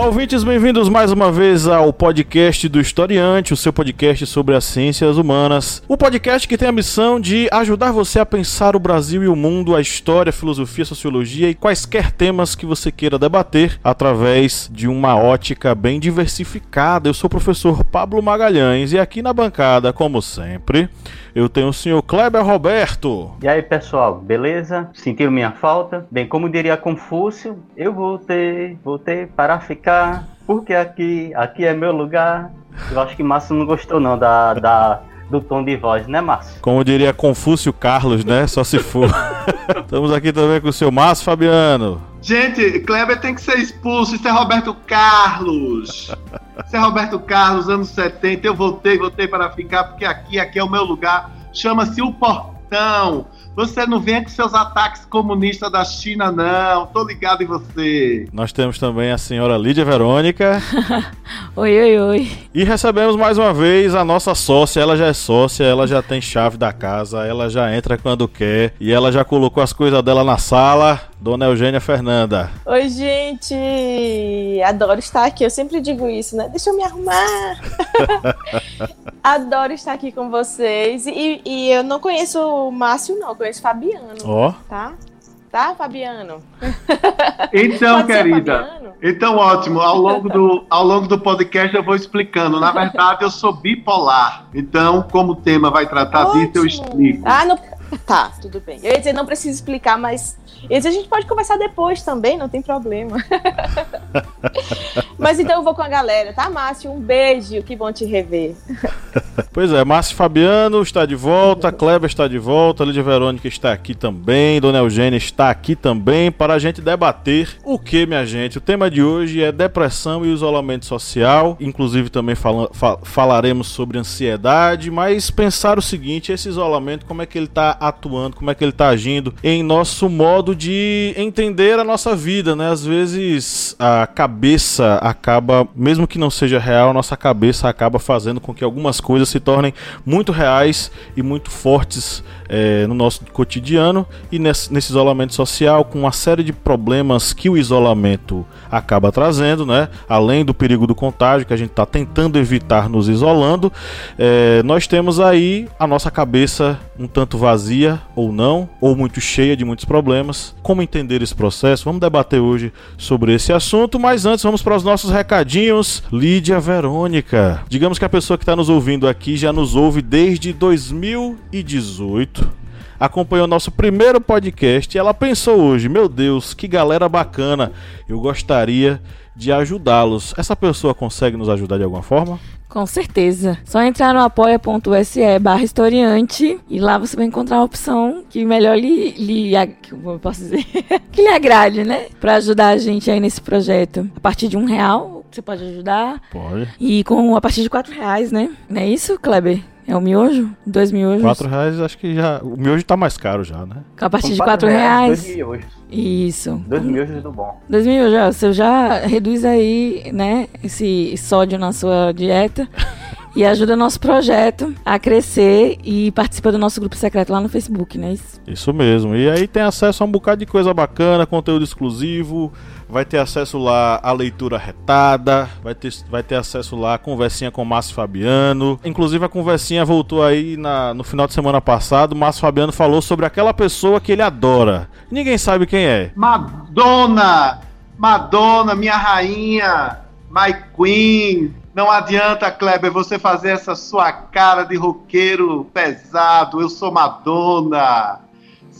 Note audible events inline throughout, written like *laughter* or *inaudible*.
Olá, ouvintes, bem-vindos mais uma vez ao podcast do Historiante, o seu podcast sobre as ciências humanas. O podcast que tem a missão de ajudar você a pensar o Brasil e o mundo, a história, a filosofia, a sociologia e quaisquer temas que você queira debater através de uma ótica bem diversificada. Eu sou o professor Pablo Magalhães e aqui na bancada, como sempre, eu tenho o senhor Kleber Roberto. E aí, pessoal, beleza? Sentiram minha falta? Bem, como diria Confúcio, eu voltei, voltei para ficar, porque aqui, aqui é meu lugar. Eu acho que Márcio não gostou não da, da do tom de voz, né, Márcio? Como diria Confúcio Carlos, né? Só se for. *laughs* Estamos aqui também com o seu Márcio Fabiano. Gente, Kleber tem que ser expulso. Isso é Roberto Carlos. Isso é Roberto Carlos, anos 70. Eu voltei, voltei para ficar, porque aqui, aqui é o meu lugar. Chama-se o Portão. Você não vem com seus ataques comunistas da China, não. Tô ligado em você. Nós temos também a senhora Lídia Verônica. *laughs* oi, oi, oi. E recebemos mais uma vez a nossa sócia. Ela já é sócia, ela já tem chave da casa, ela já entra quando quer. E ela já colocou as coisas dela na sala. Dona Eugênia Fernanda. Oi, gente! Adoro estar aqui. Eu sempre digo isso, né? Deixa eu me arrumar. *laughs* Adoro estar aqui com vocês. E, e, eu não conheço o Márcio, não. Eu conheço o Fabiano. Ó. Oh. Tá? Tá, Fabiano? Então, querida. Fabiano? Então, ótimo. Ao longo, do, ao longo do podcast eu vou explicando. Na verdade, eu sou bipolar. Então, como o tema vai tratar ótimo. disso, eu explico. Ah, não. Tá, tudo bem. Eu ia dizer, não preciso explicar, mas esse a gente pode conversar depois também, não tem problema. *laughs* Mas então eu vou com a galera, tá, Márcio? Um beijo, que bom te rever. Pois é, Márcio Fabiano está de volta, *laughs* Kleber está de volta, Lídia Verônica está aqui também, Dona Eugênia está aqui também para a gente debater o que, minha gente? O tema de hoje é depressão e isolamento social, inclusive também fal falaremos sobre ansiedade, mas pensar o seguinte, esse isolamento, como é que ele está atuando, como é que ele está agindo em nosso modo de entender a nossa vida, né? Às vezes a cabeça acaba, mesmo que não seja real, nossa cabeça acaba fazendo com que algumas coisas se tornem muito reais e muito fortes é, no nosso cotidiano e nesse, nesse, isolamento social, com uma série de problemas que o isolamento acaba trazendo, né? Além do perigo do contágio que a gente está tentando evitar nos isolando, é, nós temos aí a nossa cabeça um tanto vazia ou não, ou muito cheia de muitos problemas. Como entender esse processo? Vamos debater hoje sobre esse assunto, mas antes vamos para os nossos recadinhos. Lídia Verônica, digamos que a pessoa que está nos ouvindo aqui já nos ouve desde 2018 acompanhou nosso primeiro podcast e ela pensou hoje: meu Deus, que galera bacana, eu gostaria de ajudá-los. Essa pessoa consegue nos ajudar de alguma forma? Com certeza. Só entrar no apoia.se barra historiante e lá você vai encontrar a opção que melhor lhe, lhe como eu posso dizer, *laughs* que lhe agrade, né? Para ajudar a gente aí nesse projeto. A partir de um real, você pode ajudar. Pode. E com a partir de quatro reais, né? Não é isso, Kleber? É o miojo? Dois miojos? Quatro reais, acho que já. O miojo tá mais caro já, né? A partir Com de quatro reais. Dois miojos. Isso. Dois miojos do bom. Dois miojos, você já reduz aí, né, esse sódio na sua dieta. *laughs* e ajuda nosso projeto a crescer e participa do nosso grupo secreto lá no Facebook, né? Isso, Isso mesmo. E aí tem acesso a um bocado de coisa bacana, conteúdo exclusivo, vai ter acesso lá à leitura retada, vai ter, vai ter acesso lá à conversinha com o Márcio Fabiano. Inclusive a conversinha voltou aí na, no final de semana passado. O Márcio Fabiano falou sobre aquela pessoa que ele adora. Ninguém sabe quem é. Madonna! Madonna, minha rainha! My Queen! Não adianta, Kleber, você fazer essa sua cara de roqueiro pesado. Eu sou Madonna.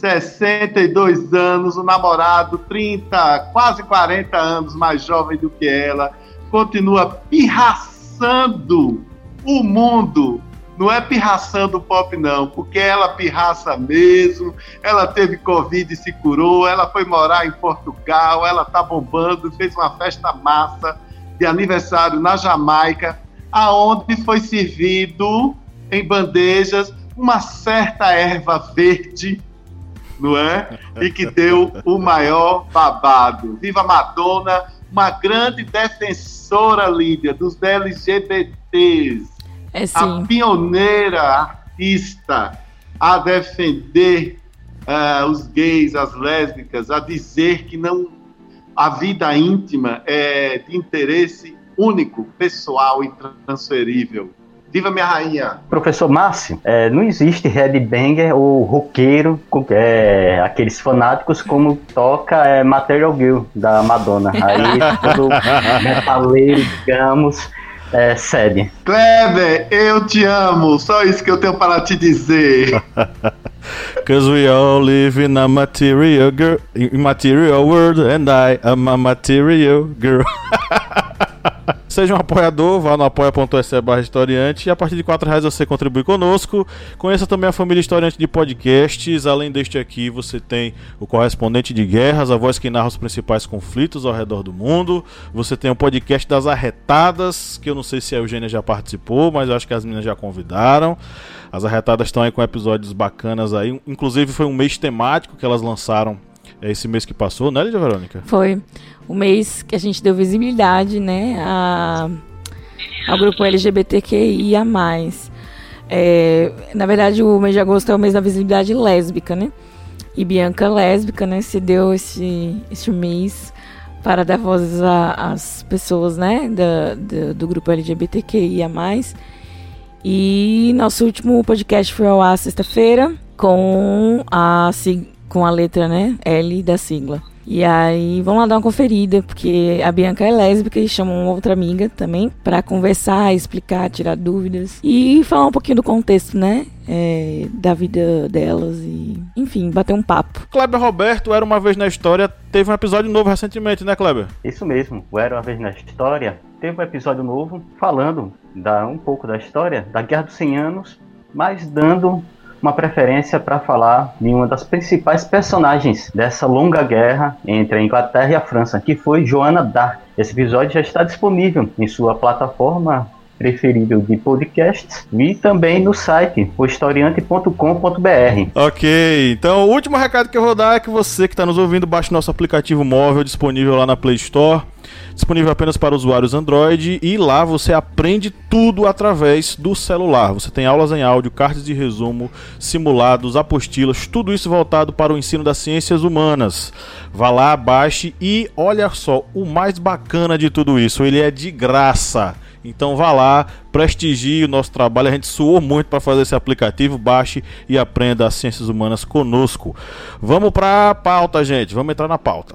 62 anos, o namorado 30, quase 40 anos mais jovem do que ela, continua pirraçando o mundo. Não é pirraçando o pop, não, porque ela pirraça mesmo. Ela teve Covid e se curou. Ela foi morar em Portugal. Ela tá bombando, fez uma festa massa de aniversário na Jamaica, aonde foi servido em bandejas uma certa erva verde não é? E que deu o maior babado. Viva Madonna, uma grande defensora, Lídia, dos LGBTs. É A sim. pioneira artista a defender ah, os gays, as lésbicas, a dizer que não a vida íntima é de interesse único, pessoal e transferível. Viva minha rainha! Professor Márcio, é, não existe headbanger ou roqueiro, é, aqueles fanáticos como toca é, Material Girl da Madonna. Aí *laughs* todo metaleiro, digamos, é, cede. Kleber, eu te amo, só isso que eu tenho para te dizer. *laughs* Cause we all live in a material girl, in material world, and I am a material girl. *laughs* Seja um apoiador, vá no apoia.se barra historiante e a partir de 4 reais você contribui conosco. Conheça também a família historiante de podcasts. Além deste aqui, você tem o correspondente de guerras, a voz que narra os principais conflitos ao redor do mundo. Você tem o podcast das arretadas, que eu não sei se a Eugênia já participou, mas eu acho que as meninas já convidaram. As arretadas estão aí com episódios bacanas aí. Inclusive foi um mês temático que elas lançaram esse mês que passou, né, Lídia Verônica? Foi o mês que a gente deu visibilidade, né, a, ao grupo LGBTQIA+. É, na verdade, o mês de agosto é o mês da visibilidade lésbica, né? E Bianca lésbica, né, se deu esse, esse mês para dar vozes a- às pessoas, né, da, da- do grupo LGBTQIA+. E nosso último podcast foi ao ar sexta-feira com a, com a letra, né, L da sigla. E aí, vamos lá dar uma conferida, porque a Bianca é lésbica e chama uma outra amiga também pra conversar, explicar, tirar dúvidas e falar um pouquinho do contexto, né? é, da vida delas e, enfim, bater um papo. Kleber Roberto era uma vez na história, teve um episódio novo recentemente, né, Kleber? Isso mesmo, o Era uma vez na história teve um episódio novo falando da, um pouco da história da Guerra dos 100 Anos, mas dando uma preferência para falar de uma das principais personagens dessa longa guerra entre a Inglaterra e a França, que foi Joana d'Arc. Esse episódio já está disponível em sua plataforma preferível de podcasts e também no site ohistoriante.com.br. Ok, então o último recado que eu vou dar é que você que está nos ouvindo, baixe nosso aplicativo móvel disponível lá na Play Store. Disponível apenas para usuários Android e lá você aprende tudo através do celular. Você tem aulas em áudio, cartas de resumo, simulados, apostilas, tudo isso voltado para o ensino das ciências humanas. Vá lá, baixe e olha só, o mais bacana de tudo isso, ele é de graça. Então vá lá, prestigie o nosso trabalho. A gente suou muito para fazer esse aplicativo. Baixe e aprenda as ciências humanas conosco. Vamos para a pauta, gente. Vamos entrar na pauta.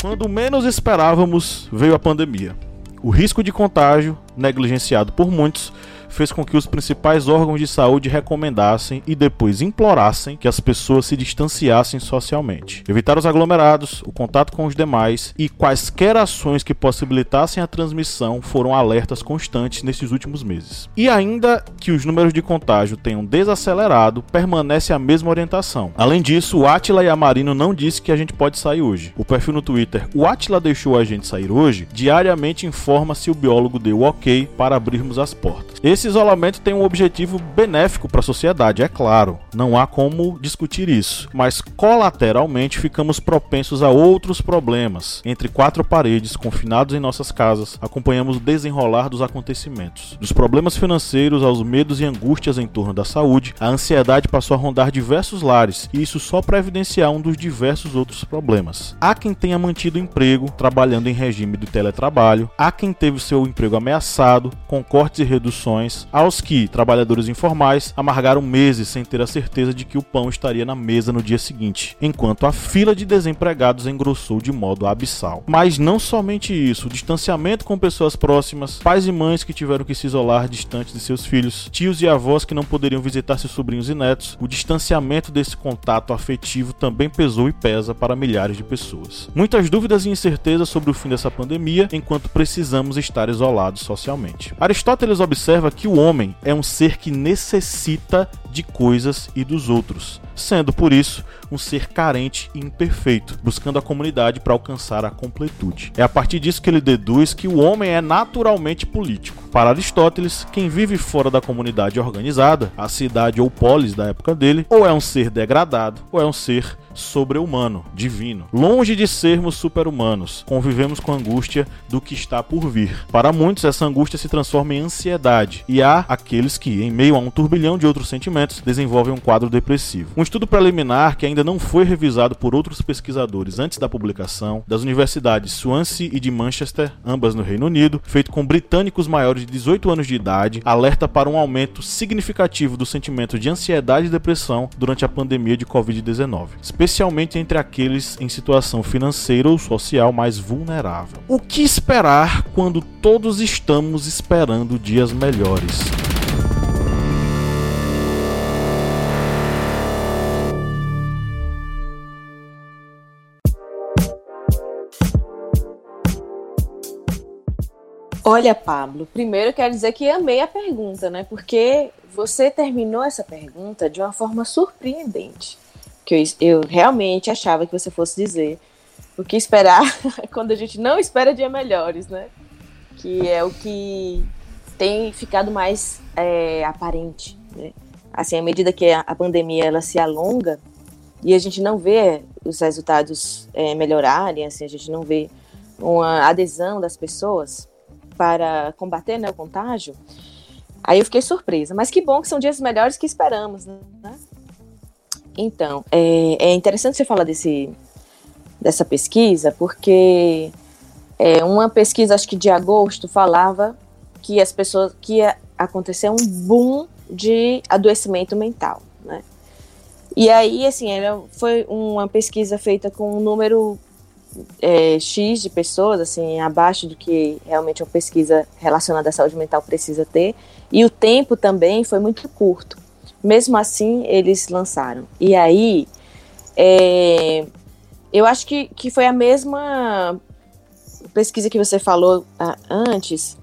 Quando menos esperávamos, veio a pandemia. O risco de contágio, negligenciado por muitos, fez com que os principais órgãos de saúde recomendassem e depois implorassem que as pessoas se distanciassem socialmente, evitar os aglomerados, o contato com os demais e quaisquer ações que possibilitassem a transmissão foram alertas constantes nesses últimos meses. E ainda que os números de contágio tenham desacelerado, permanece a mesma orientação. Além disso, o Atila Yamarino não disse que a gente pode sair hoje. O perfil no Twitter, o Atila deixou a gente sair hoje, diariamente informa se o biólogo deu ok para abrirmos as portas. Esse isolamento tem um objetivo benéfico para a sociedade, é claro, não há como discutir isso, mas colateralmente ficamos propensos a outros problemas. Entre quatro paredes, confinados em nossas casas, acompanhamos o desenrolar dos acontecimentos. Dos problemas financeiros aos medos e angústias em torno da saúde, a ansiedade passou a rondar diversos lares, e isso só para evidenciar um dos diversos outros problemas. Há quem tenha mantido emprego, trabalhando em regime do teletrabalho, há quem teve seu emprego ameaçado, com cortes e reduções, aos que, trabalhadores informais, amargaram meses sem ter a certeza de que o pão estaria na mesa no dia seguinte, enquanto a fila de desempregados engrossou de modo abissal. Mas não somente isso, o distanciamento com pessoas próximas, pais e mães que tiveram que se isolar distantes de seus filhos, tios e avós que não poderiam visitar seus sobrinhos e netos, o distanciamento desse contato afetivo também pesou e pesa para milhares de pessoas. Muitas dúvidas e incertezas sobre o fim dessa pandemia, enquanto precisamos estar isolados socialmente. Aristóteles observa que o homem é um ser que necessita de coisas e dos outros, sendo por isso um ser carente e imperfeito, buscando a comunidade para alcançar a completude. É a partir disso que ele deduz que o homem é naturalmente político. Para Aristóteles, quem vive fora da comunidade organizada, a cidade ou polis da época dele, ou é um ser degradado, ou é um ser sobre-humano, divino. Longe de sermos super-humanos, convivemos com a angústia do que está por vir. Para muitos, essa angústia se transforma em ansiedade, e há aqueles que, em meio a um turbilhão de outros sentimentos, desenvolvem um quadro depressivo. Um estudo preliminar que ainda não foi revisado por outros pesquisadores antes da publicação, das universidades Swansea e de Manchester, ambas no Reino Unido, feito com britânicos maiores de 18 anos de idade, alerta para um aumento significativo do sentimento de ansiedade e depressão durante a pandemia de Covid-19 especialmente entre aqueles em situação financeira ou social mais vulnerável. O que esperar quando todos estamos esperando dias melhores? Olha, Pablo, primeiro quero dizer que amei a pergunta, né? Porque você terminou essa pergunta de uma forma surpreendente que eu, eu realmente achava que você fosse dizer. O que esperar *laughs* quando a gente não espera dias melhores, né? Que é o que tem ficado mais é, aparente, né? Assim, à medida que a, pandemia ela se alonga e a gente não vê os resultados é, melhorarem, assim, a gente não vê uma adesão das pessoas para combater né, o contágio, aí eu fiquei surpresa. Mas que bom que são dias melhores que esperamos, né? Então, é, é interessante você falar desse, dessa pesquisa, porque é, uma pesquisa, acho que de agosto, falava que as pessoas que ia acontecer um boom de adoecimento mental, né? E aí, assim, era, foi uma pesquisa feita com um número é, X de pessoas, assim, abaixo do que realmente uma pesquisa relacionada à saúde mental precisa ter, e o tempo também foi muito curto. Mesmo assim, eles lançaram. E aí, é, eu acho que, que foi a mesma pesquisa que você falou ah, antes.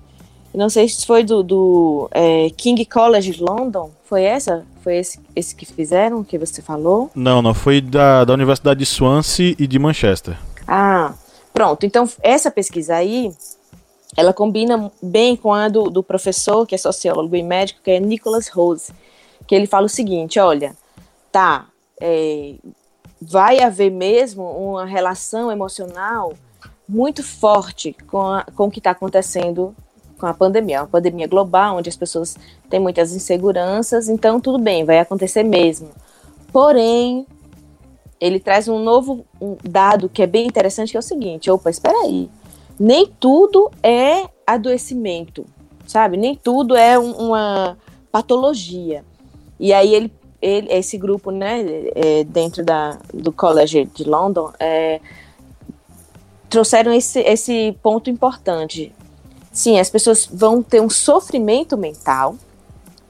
Não sei se foi do, do é, King College London. Foi essa? Foi esse, esse que fizeram, que você falou? Não, não. Foi da, da Universidade de Swansea e de Manchester. Ah, pronto. Então, essa pesquisa aí, ela combina bem com a do, do professor, que é sociólogo e médico, que é Nicholas Rose que ele fala o seguinte: olha, tá, é, vai haver mesmo uma relação emocional muito forte com, a, com o que está acontecendo com a pandemia, uma pandemia global, onde as pessoas têm muitas inseguranças, então tudo bem, vai acontecer mesmo. Porém, ele traz um novo dado que é bem interessante, que é o seguinte: opa, espera aí, nem tudo é adoecimento, sabe? Nem tudo é um, uma patologia. E aí ele, ele esse grupo, né, é, dentro da, do College de London, é, trouxeram esse, esse ponto importante. Sim, as pessoas vão ter um sofrimento mental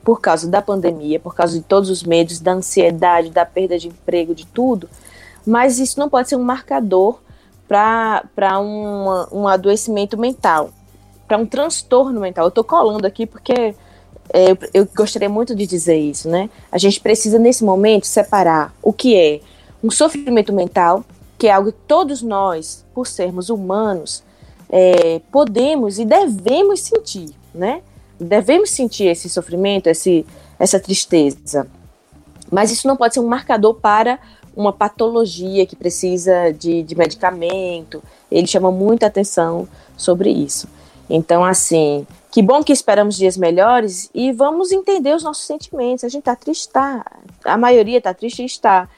por causa da pandemia, por causa de todos os medos, da ansiedade, da perda de emprego, de tudo, mas isso não pode ser um marcador para um, um adoecimento mental, para um transtorno mental. Eu estou colando aqui porque eu, eu gostaria muito de dizer isso, né? A gente precisa, nesse momento, separar o que é um sofrimento mental, que é algo que todos nós, por sermos humanos, é, podemos e devemos sentir, né? Devemos sentir esse sofrimento, esse, essa tristeza. Mas isso não pode ser um marcador para uma patologia que precisa de, de medicamento. Ele chama muita atenção sobre isso. Então, assim, que bom que esperamos dias melhores e vamos entender os nossos sentimentos. A gente tá triste, tá. A maioria tá triste está.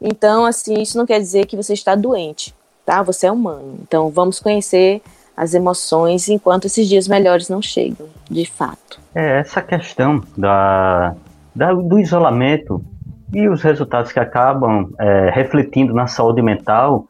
Então, assim, isso não quer dizer que você está doente, tá? Você é humano. Então, vamos conhecer as emoções enquanto esses dias melhores não chegam, de fato. É, essa questão da, da do isolamento e os resultados que acabam é, refletindo na saúde mental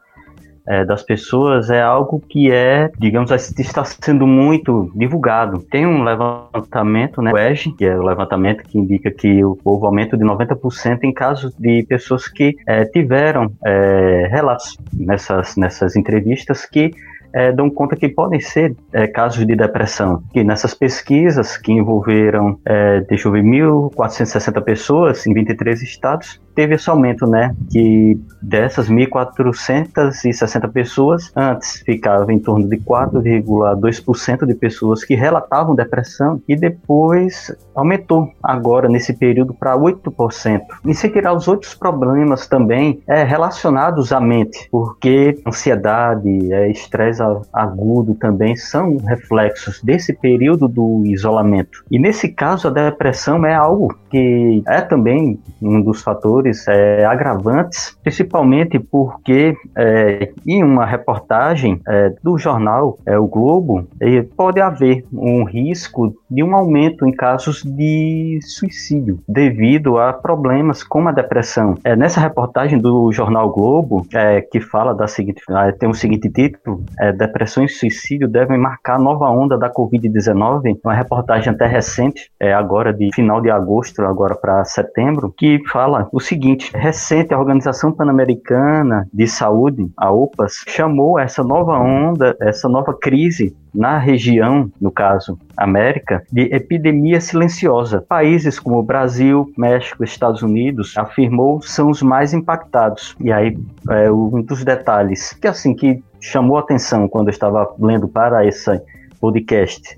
é, das pessoas é algo que é, digamos está sendo muito divulgado. Tem um levantamento, né, o EGE, que é o levantamento que indica que houve aumento de 90% em casos de pessoas que é, tiveram é, relatos nessas, nessas entrevistas que é, dão conta que podem ser é, casos de depressão. Que nessas pesquisas que envolveram, é, deixa eu ver, 1.460 pessoas em 23 estados, teve esse aumento, né? Que dessas 1.460 pessoas, antes ficava em torno de 4,2% de pessoas que relatavam depressão e depois aumentou agora nesse período para 8%. E se tirar os outros problemas também é, relacionados à mente, porque ansiedade, é, estresse agudo também são reflexos desse período do isolamento. E nesse caso a depressão é algo que é também um dos fatores é, agravantes, principalmente porque é, em uma reportagem é, do jornal é, O Globo pode haver um risco de um aumento em casos de suicídio devido a problemas como a depressão. É, nessa reportagem do jornal Globo, é, que fala da seguinte, é, tem o seguinte título: é, Depressão e suicídio devem marcar nova onda da Covid-19. Uma reportagem até recente, é, agora de final de agosto, agora para setembro, que fala o seguinte: recente a Organização Pan-Americana de Saúde, a OPAS, chamou essa nova onda, essa nova crise na região, no caso América, de epidemia silenciosa. Países como Brasil, México, Estados Unidos, afirmou, são os mais impactados. E aí, é, um dos detalhes que assim que chamou atenção quando eu estava lendo para esse podcast,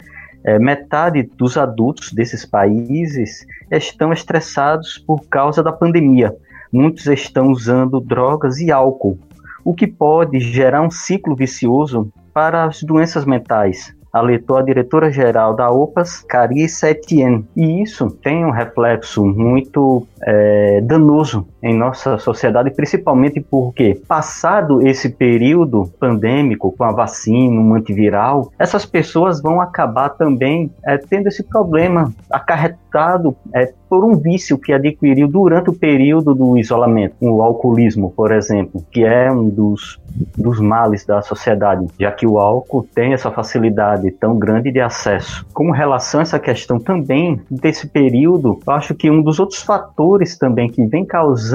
é, metade dos adultos desses países estão estressados por causa da pandemia. Muitos estão usando drogas e álcool, o que pode gerar um ciclo vicioso para as doenças mentais, alertou a diretora-geral da OPAS, Carissa Etienne. E isso tem um reflexo muito é, danoso em nossa sociedade, principalmente porque, passado esse período pandêmico, com a vacina, um antiviral, essas pessoas vão acabar também é, tendo esse problema acarretado é, por um vício que adquiriu durante o período do isolamento, o alcoolismo, por exemplo, que é um dos, dos males da sociedade, já que o álcool tem essa facilidade tão grande de acesso. Com relação a essa questão também desse período, eu acho que um dos outros fatores também que vem causando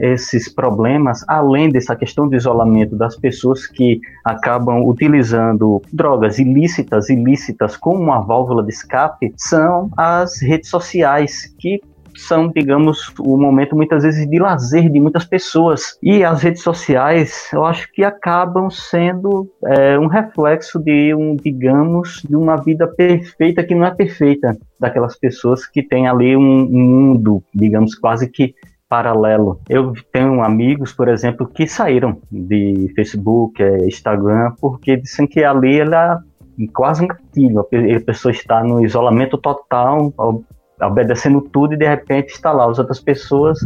esses problemas, além dessa questão do isolamento das pessoas que acabam utilizando drogas ilícitas, ilícitas como uma válvula de escape, são as redes sociais que são, digamos, o momento muitas vezes de lazer de muitas pessoas. E as redes sociais, eu acho que acabam sendo é, um reflexo de um, digamos, de uma vida perfeita que não é perfeita daquelas pessoas que têm ali um mundo, digamos, quase que paralelo. Eu tenho amigos, por exemplo, que saíram de Facebook, é, Instagram, porque dizem que ali ela é quase um gatilho. A pessoa está no isolamento total, obedecendo tudo e de repente está lá as outras pessoas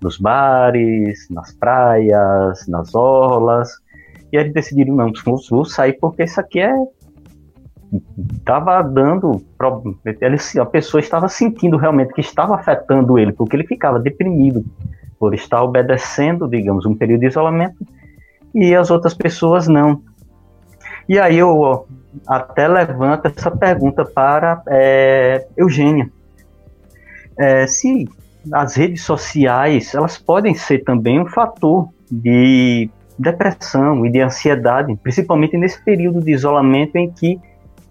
nos bares, nas praias, nas orlas. E eles decidiram, não, vou sair porque isso aqui é. Tava dando. Ele, a pessoa estava sentindo realmente que estava afetando ele, porque ele ficava deprimido por estar obedecendo, digamos, um período de isolamento, e as outras pessoas não. E aí eu até levanto essa pergunta para é, Eugênia é, se as redes sociais elas podem ser também um fator de depressão e de ansiedade, principalmente nesse período de isolamento em que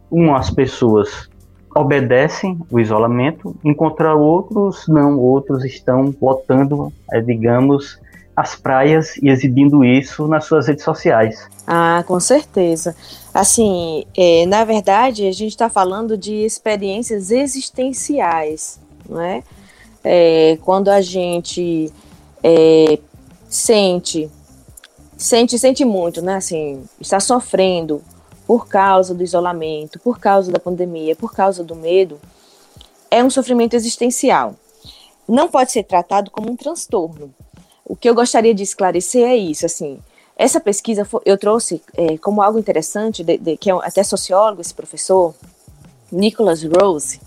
umas pessoas obedecem o isolamento, enquanto outros não, outros estão botando, é, digamos, as praias e exibindo isso nas suas redes sociais. Ah, com certeza. Assim, é, na verdade, a gente está falando de experiências existenciais não é? é quando a gente é, sente, sente, sente muito, né? Assim, está sofrendo por causa do isolamento, por causa da pandemia, por causa do medo, é um sofrimento existencial. Não pode ser tratado como um transtorno. O que eu gostaria de esclarecer é isso, assim, essa pesquisa eu trouxe é, como algo interessante, de, de, que é até sociólogo, esse professor, Nicholas Rose,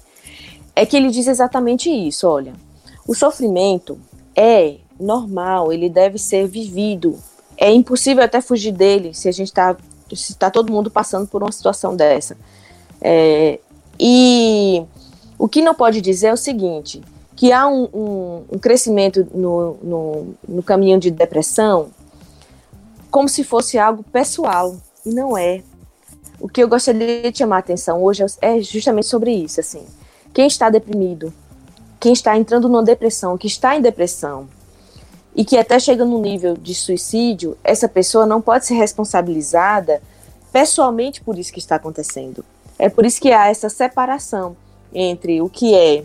é que ele diz exatamente isso, olha, o sofrimento é normal, ele deve ser vivido. É impossível até fugir dele se a gente está se tá todo mundo passando por uma situação dessa. É, e o que não pode dizer é o seguinte, que há um, um, um crescimento no, no, no caminho de depressão como se fosse algo pessoal, e não é. O que eu gostaria de chamar a atenção hoje é justamente sobre isso, assim. Quem está deprimido, quem está entrando numa depressão, que está em depressão, e que até chega no nível de suicídio, essa pessoa não pode ser responsabilizada pessoalmente por isso que está acontecendo. É por isso que há essa separação entre o que é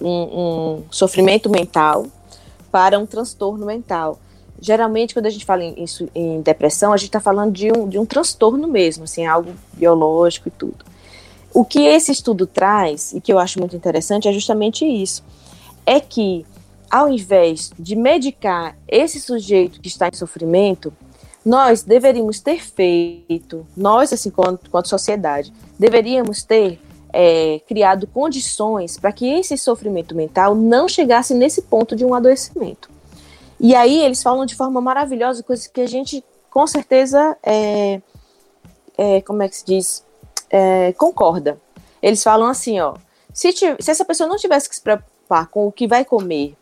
um, um sofrimento mental para um transtorno mental. Geralmente, quando a gente fala em, em depressão, a gente está falando de um, de um transtorno mesmo, assim, algo biológico e tudo. O que esse estudo traz, e que eu acho muito interessante, é justamente isso: é que, ao invés de medicar esse sujeito que está em sofrimento, nós deveríamos ter feito, nós, assim, quanto, quanto sociedade, deveríamos ter é, criado condições para que esse sofrimento mental não chegasse nesse ponto de um adoecimento. E aí eles falam de forma maravilhosa, coisas que a gente com certeza é, é, como é que se diz? É, concorda. Eles falam assim, ó, se, se essa pessoa não tivesse que se preocupar com o que vai comer,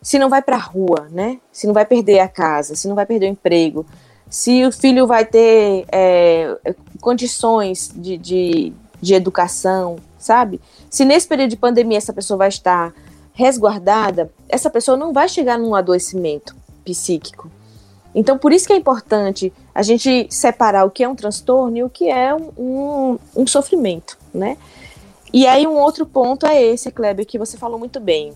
se não vai para a rua, né? Se não vai perder a casa, se não vai perder o emprego, se o filho vai ter é, condições de, de, de educação, sabe? Se nesse período de pandemia essa pessoa vai estar resguardada, essa pessoa não vai chegar num adoecimento psíquico. Então, por isso que é importante a gente separar o que é um transtorno e o que é um, um, um sofrimento, né? E aí, um outro ponto é esse, Kleber, que você falou muito bem.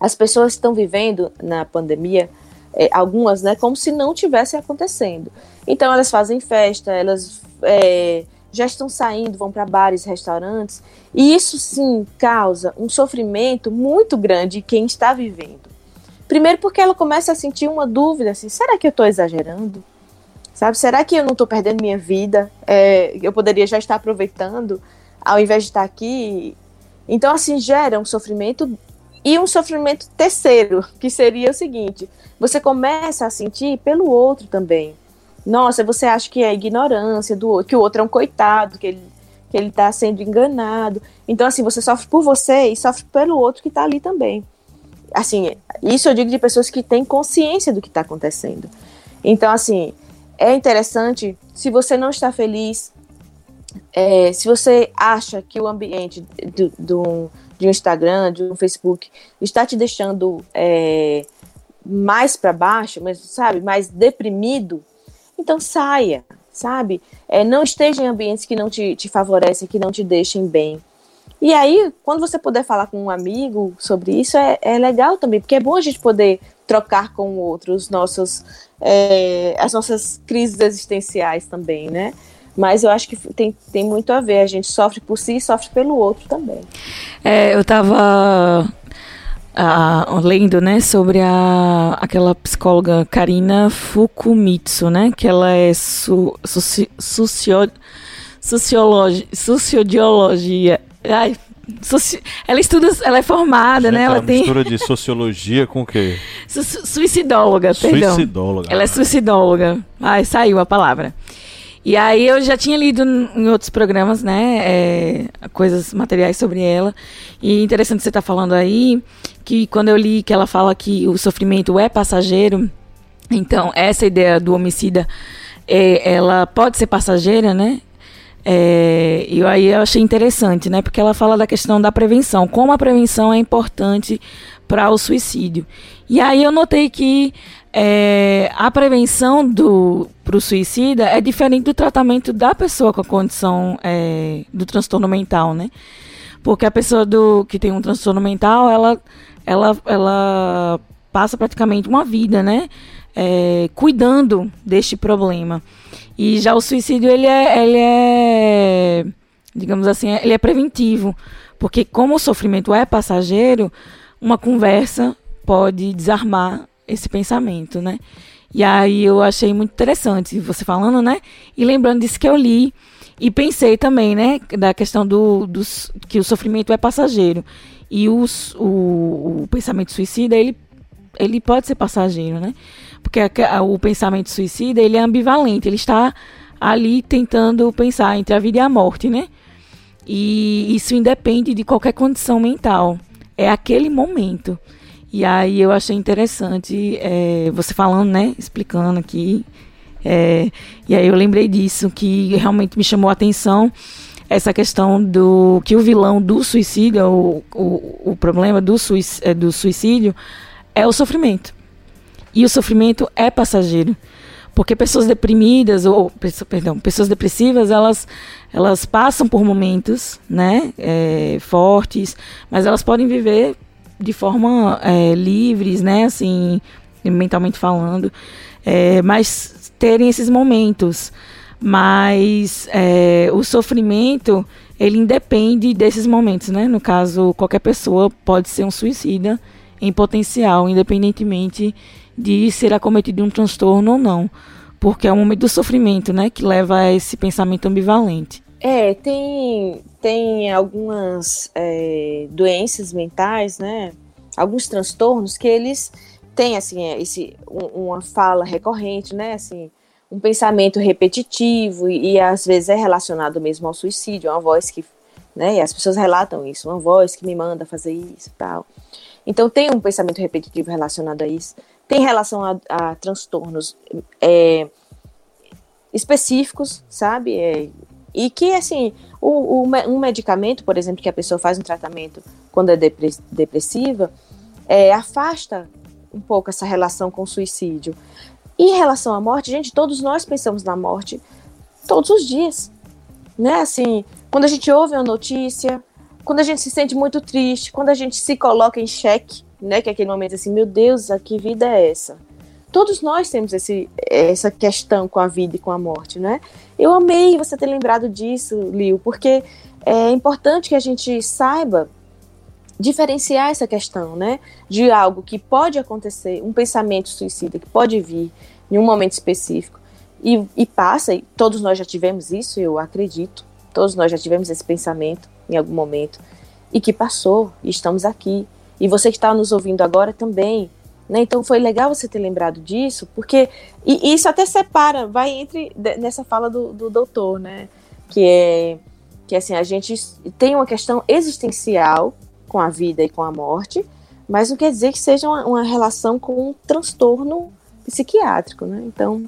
As pessoas estão vivendo na pandemia, é, algumas, né, como se não tivesse acontecendo. Então, elas fazem festa, elas é, já estão saindo, vão para bares, restaurantes, e isso sim causa um sofrimento muito grande em quem está vivendo. Primeiro porque ela começa a sentir uma dúvida, assim, será que eu estou exagerando? Sabe, será que eu não estou perdendo minha vida? É, eu poderia já estar aproveitando, ao invés de estar aqui. Então, assim, gera um sofrimento e um sofrimento terceiro, que seria o seguinte: você começa a sentir pelo outro também. Nossa, você acha que é ignorância do outro, que o outro é um coitado, que ele que ele está sendo enganado. Então, assim, você sofre por você e sofre pelo outro que está ali também. Assim, isso eu digo de pessoas que têm consciência do que está acontecendo. Então, assim, é interessante, se você não está feliz, é, se você acha que o ambiente do, do, de um Instagram, de um Facebook, está te deixando é, mais para baixo, mas, sabe, mais deprimido, então saia, sabe? É, não esteja em ambientes que não te, te favorecem, que não te deixem bem. E aí, quando você puder falar com um amigo sobre isso, é, é legal também, porque é bom a gente poder trocar com o outro os nossos, é, as nossas crises existenciais também, né? Mas eu acho que tem, tem muito a ver. A gente sofre por si e sofre pelo outro também. É, eu estava lendo, né, sobre a, aquela psicóloga Karina Fukumitsu, né, que ela é su, socio, socio, sociologia, sociologia, ai, soci, ela estuda, ela é formada, Gente, né, ela tem mistura de *laughs* sociologia com o quê? Su, suicidóloga, perdão. Suicidóloga. Ela é suicidóloga. Ai, saiu a palavra. E aí eu já tinha lido em outros programas, né, é, coisas, materiais sobre ela. E interessante você estar tá falando aí que quando eu li que ela fala que o sofrimento é passageiro, então essa ideia do homicida, é, ela pode ser passageira, né? É, e aí eu achei interessante, né? Porque ela fala da questão da prevenção, como a prevenção é importante para o suicídio. E aí eu notei que é, a prevenção para o suicida é diferente do tratamento da pessoa com a condição é, do transtorno mental, né? Porque a pessoa do que tem um transtorno mental, ela, ela, ela passa praticamente uma vida, né? É, cuidando deste problema. E já o suicídio, ele é, ele é, digamos assim, ele é preventivo. Porque como o sofrimento é passageiro, uma conversa pode desarmar esse pensamento, né? E aí eu achei muito interessante você falando, né? E lembrando disso que eu li e pensei também, né? Da questão do, do que o sofrimento é passageiro e os, o, o pensamento suicida ele ele pode ser passageiro, né? Porque a, a, o pensamento suicida ele é ambivalente, ele está ali tentando pensar entre a vida e a morte, né? E isso independe de qualquer condição mental. É aquele momento. E aí eu achei interessante é, você falando, né? Explicando aqui. É, e aí eu lembrei disso, que realmente me chamou a atenção essa questão do que o vilão do suicídio, o, o, o problema do, suicídio, é, do suicídio é o sofrimento. E o sofrimento é passageiro. Porque pessoas deprimidas, ou, perdão, pessoas depressivas, elas, elas passam por momentos, né, é, fortes, mas elas podem viver de forma é, livres, né, assim, mentalmente falando, é, mas terem esses momentos. Mas é, o sofrimento, ele independe desses momentos, né? No caso, qualquer pessoa pode ser um suicida em potencial, independentemente de ser acometido de um transtorno ou não. Porque é o momento do sofrimento, né? Que leva a esse pensamento ambivalente. É, tem, tem algumas é, doenças mentais, né? Alguns transtornos que eles têm, assim, é, esse, um, uma fala recorrente, né? Assim, um pensamento repetitivo e, e, às vezes é relacionado mesmo ao suicídio, uma voz que, né? E as pessoas relatam isso, uma voz que me manda fazer isso, tal. Então tem um pensamento repetitivo relacionado a isso tem relação a, a transtornos é, específicos, sabe? É, e que, assim, o, o, um medicamento, por exemplo, que a pessoa faz um tratamento quando é depressiva, é, afasta um pouco essa relação com o suicídio. E em relação à morte, gente, todos nós pensamos na morte todos os dias, né? Assim, quando a gente ouve uma notícia, quando a gente se sente muito triste, quando a gente se coloca em xeque, né? Que é aquele momento assim, meu Deus, que vida é essa? Todos nós temos esse, essa questão com a vida e com a morte, né? Eu amei você ter lembrado disso, Lio, porque é importante que a gente saiba diferenciar essa questão, né? De algo que pode acontecer, um pensamento suicida que pode vir em um momento específico e, e passa, e todos nós já tivemos isso, eu acredito, todos nós já tivemos esse pensamento em algum momento, e que passou, e estamos aqui. E você que está nos ouvindo agora também. Né? Então foi legal você ter lembrado disso, porque e, isso até separa, vai entre nessa fala do, do doutor, né? Que é que assim, a gente tem uma questão existencial com a vida e com a morte, mas não quer dizer que seja uma, uma relação com um transtorno psiquiátrico, né? Então,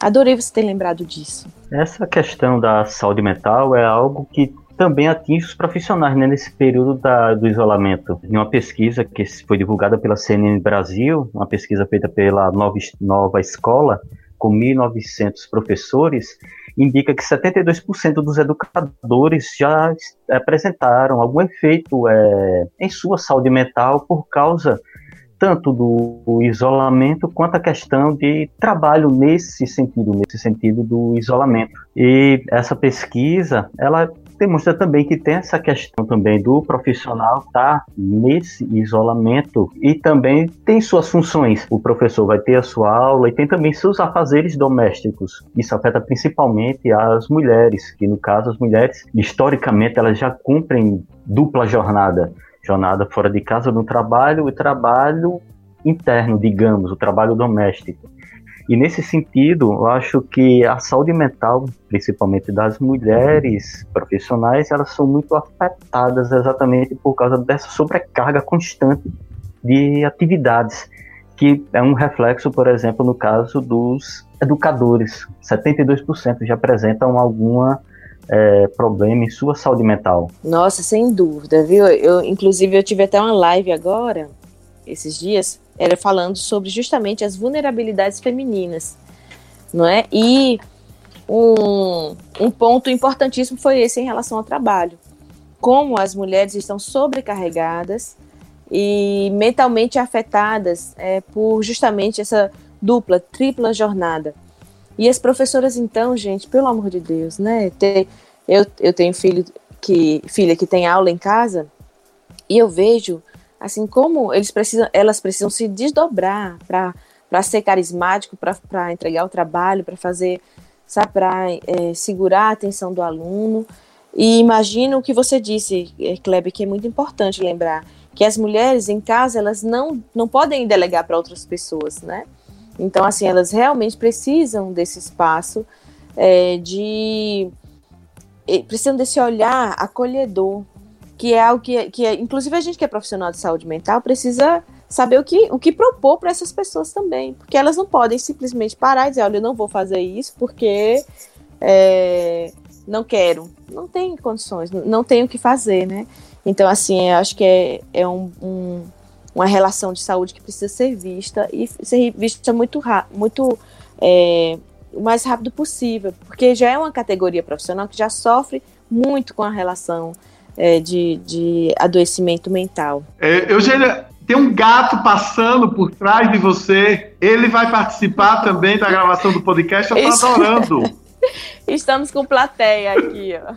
adorei você ter lembrado disso. Essa questão da saúde mental é algo que também atinge os profissionais né, nesse período da, do isolamento. Em uma pesquisa que foi divulgada pela CNN Brasil, uma pesquisa feita pela Nova, Nova Escola, com 1.900 professores, indica que 72% dos educadores já apresentaram algum efeito é, em sua saúde mental por causa tanto do isolamento quanto a questão de trabalho nesse sentido, nesse sentido do isolamento. E essa pesquisa, ela demonstra também que tem essa questão também do profissional estar tá nesse isolamento e também tem suas funções. O professor vai ter a sua aula e tem também seus afazeres domésticos. Isso afeta principalmente as mulheres, que no caso as mulheres, historicamente, elas já cumprem dupla jornada. Jornada fora de casa no trabalho e trabalho interno, digamos, o trabalho doméstico. E nesse sentido, eu acho que a saúde mental, principalmente das mulheres profissionais, elas são muito afetadas exatamente por causa dessa sobrecarga constante de atividades, que é um reflexo, por exemplo, no caso dos educadores. 72% já apresentam alguma é, problema em sua saúde mental. Nossa, sem dúvida, viu? Eu, inclusive, eu tive até uma live agora, esses dias, era falando sobre justamente as vulnerabilidades femininas, não é? E um, um ponto importantíssimo foi esse em relação ao trabalho. Como as mulheres estão sobrecarregadas e mentalmente afetadas é, por justamente essa dupla, tripla jornada. E as professoras, então, gente, pelo amor de Deus, né? Eu, eu tenho filho que, filha que tem aula em casa e eu vejo assim como eles precisam, elas precisam se desdobrar para ser carismático, para entregar o trabalho, para fazer, sabe, para é, segurar a atenção do aluno. E imagino o que você disse, é, Kleber, que é muito importante lembrar, que as mulheres em casa, elas não, não podem delegar para outras pessoas, né? Então, assim, elas realmente precisam desse espaço é, de... precisam desse olhar acolhedor, que é algo que, que é, inclusive a gente que é profissional de saúde mental precisa saber o que, o que propor para essas pessoas também, porque elas não podem simplesmente parar e dizer, olha, eu não vou fazer isso porque é, não quero, não tem condições, não tem o que fazer, né? Então, assim, eu acho que é, é um, um, uma relação de saúde que precisa ser vista e ser vista muito, muito é, o mais rápido possível, porque já é uma categoria profissional que já sofre muito com a relação é, de, de adoecimento mental. É, Eugênia, tem um gato passando por trás de você. Ele vai participar também da gravação do podcast. Eu tô Isso. adorando. *laughs* Estamos com plateia aqui, ó.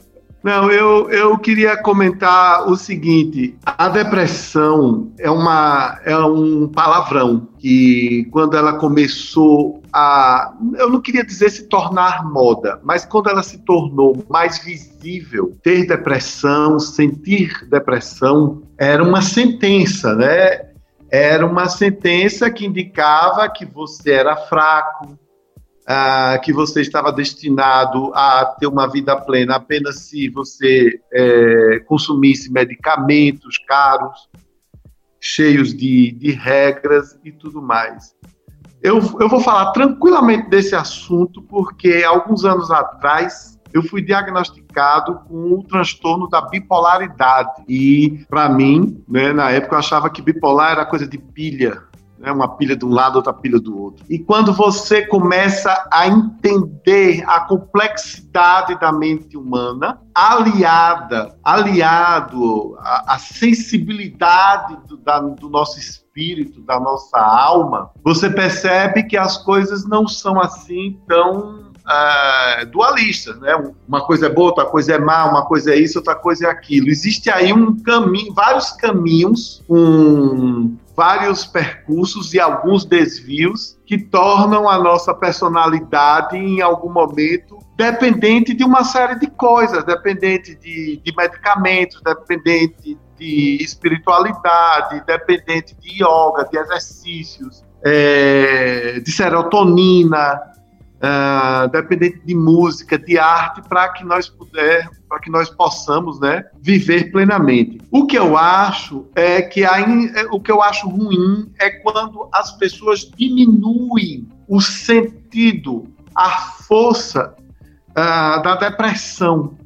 *laughs* Não, eu, eu queria comentar o seguinte: a depressão é, uma, é um palavrão que, quando ela começou a. Eu não queria dizer se tornar moda, mas quando ela se tornou mais visível, ter depressão, sentir depressão, era uma sentença, né? Era uma sentença que indicava que você era fraco, ah, que você estava destinado a ter uma vida plena apenas se você é, consumisse medicamentos caros, cheios de, de regras e tudo mais. Eu, eu vou falar tranquilamente desse assunto porque alguns anos atrás eu fui diagnosticado com o transtorno da bipolaridade. E, para mim, né, na época, eu achava que bipolar era coisa de pilha né? uma pilha de um lado, outra pilha do outro. E quando você começa a entender a complexidade da mente humana, aliada, aliado à, sensibilidade do, da, do nosso espírito, da nossa alma, você percebe que as coisas não são assim tão Uh, dualistas, né? Uma coisa é boa, outra coisa é má, uma coisa é isso, outra coisa é aquilo. Existe aí um caminho, vários caminhos, um, vários percursos e alguns desvios que tornam a nossa personalidade em algum momento dependente de uma série de coisas, dependente de, de medicamentos, dependente de espiritualidade, dependente de yoga, de exercícios, é, de serotonina, uh, dependente de música, de arte, para que nós puder, para que nós possamos, né, viver plenamente. O que eu acho é que a, é, o que eu acho ruim é quando as pessoas diminuem o sentido, a força uh, da depressão.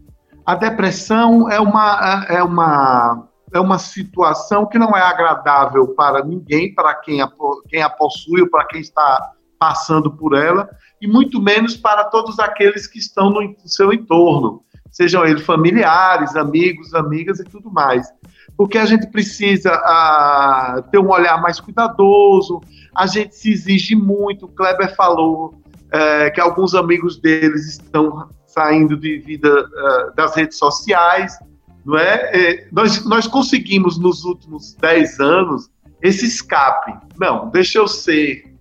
A depressão é uma é uma é uma situação que não é agradável para ninguém, para quem a, quem a possui ou para quem está passando por ela, e muito menos para todos aqueles que estão no seu entorno, sejam eles familiares, amigos, amigas e tudo mais. Porque a gente precisa ah, ter um olhar mais cuidadoso, a gente se exige muito. O Kleber falou é, que alguns amigos deles estão saindo de vida uh, das redes sociais, não é? nós, nós conseguimos nos últimos 10 anos esse escape. Não, deixa eu ser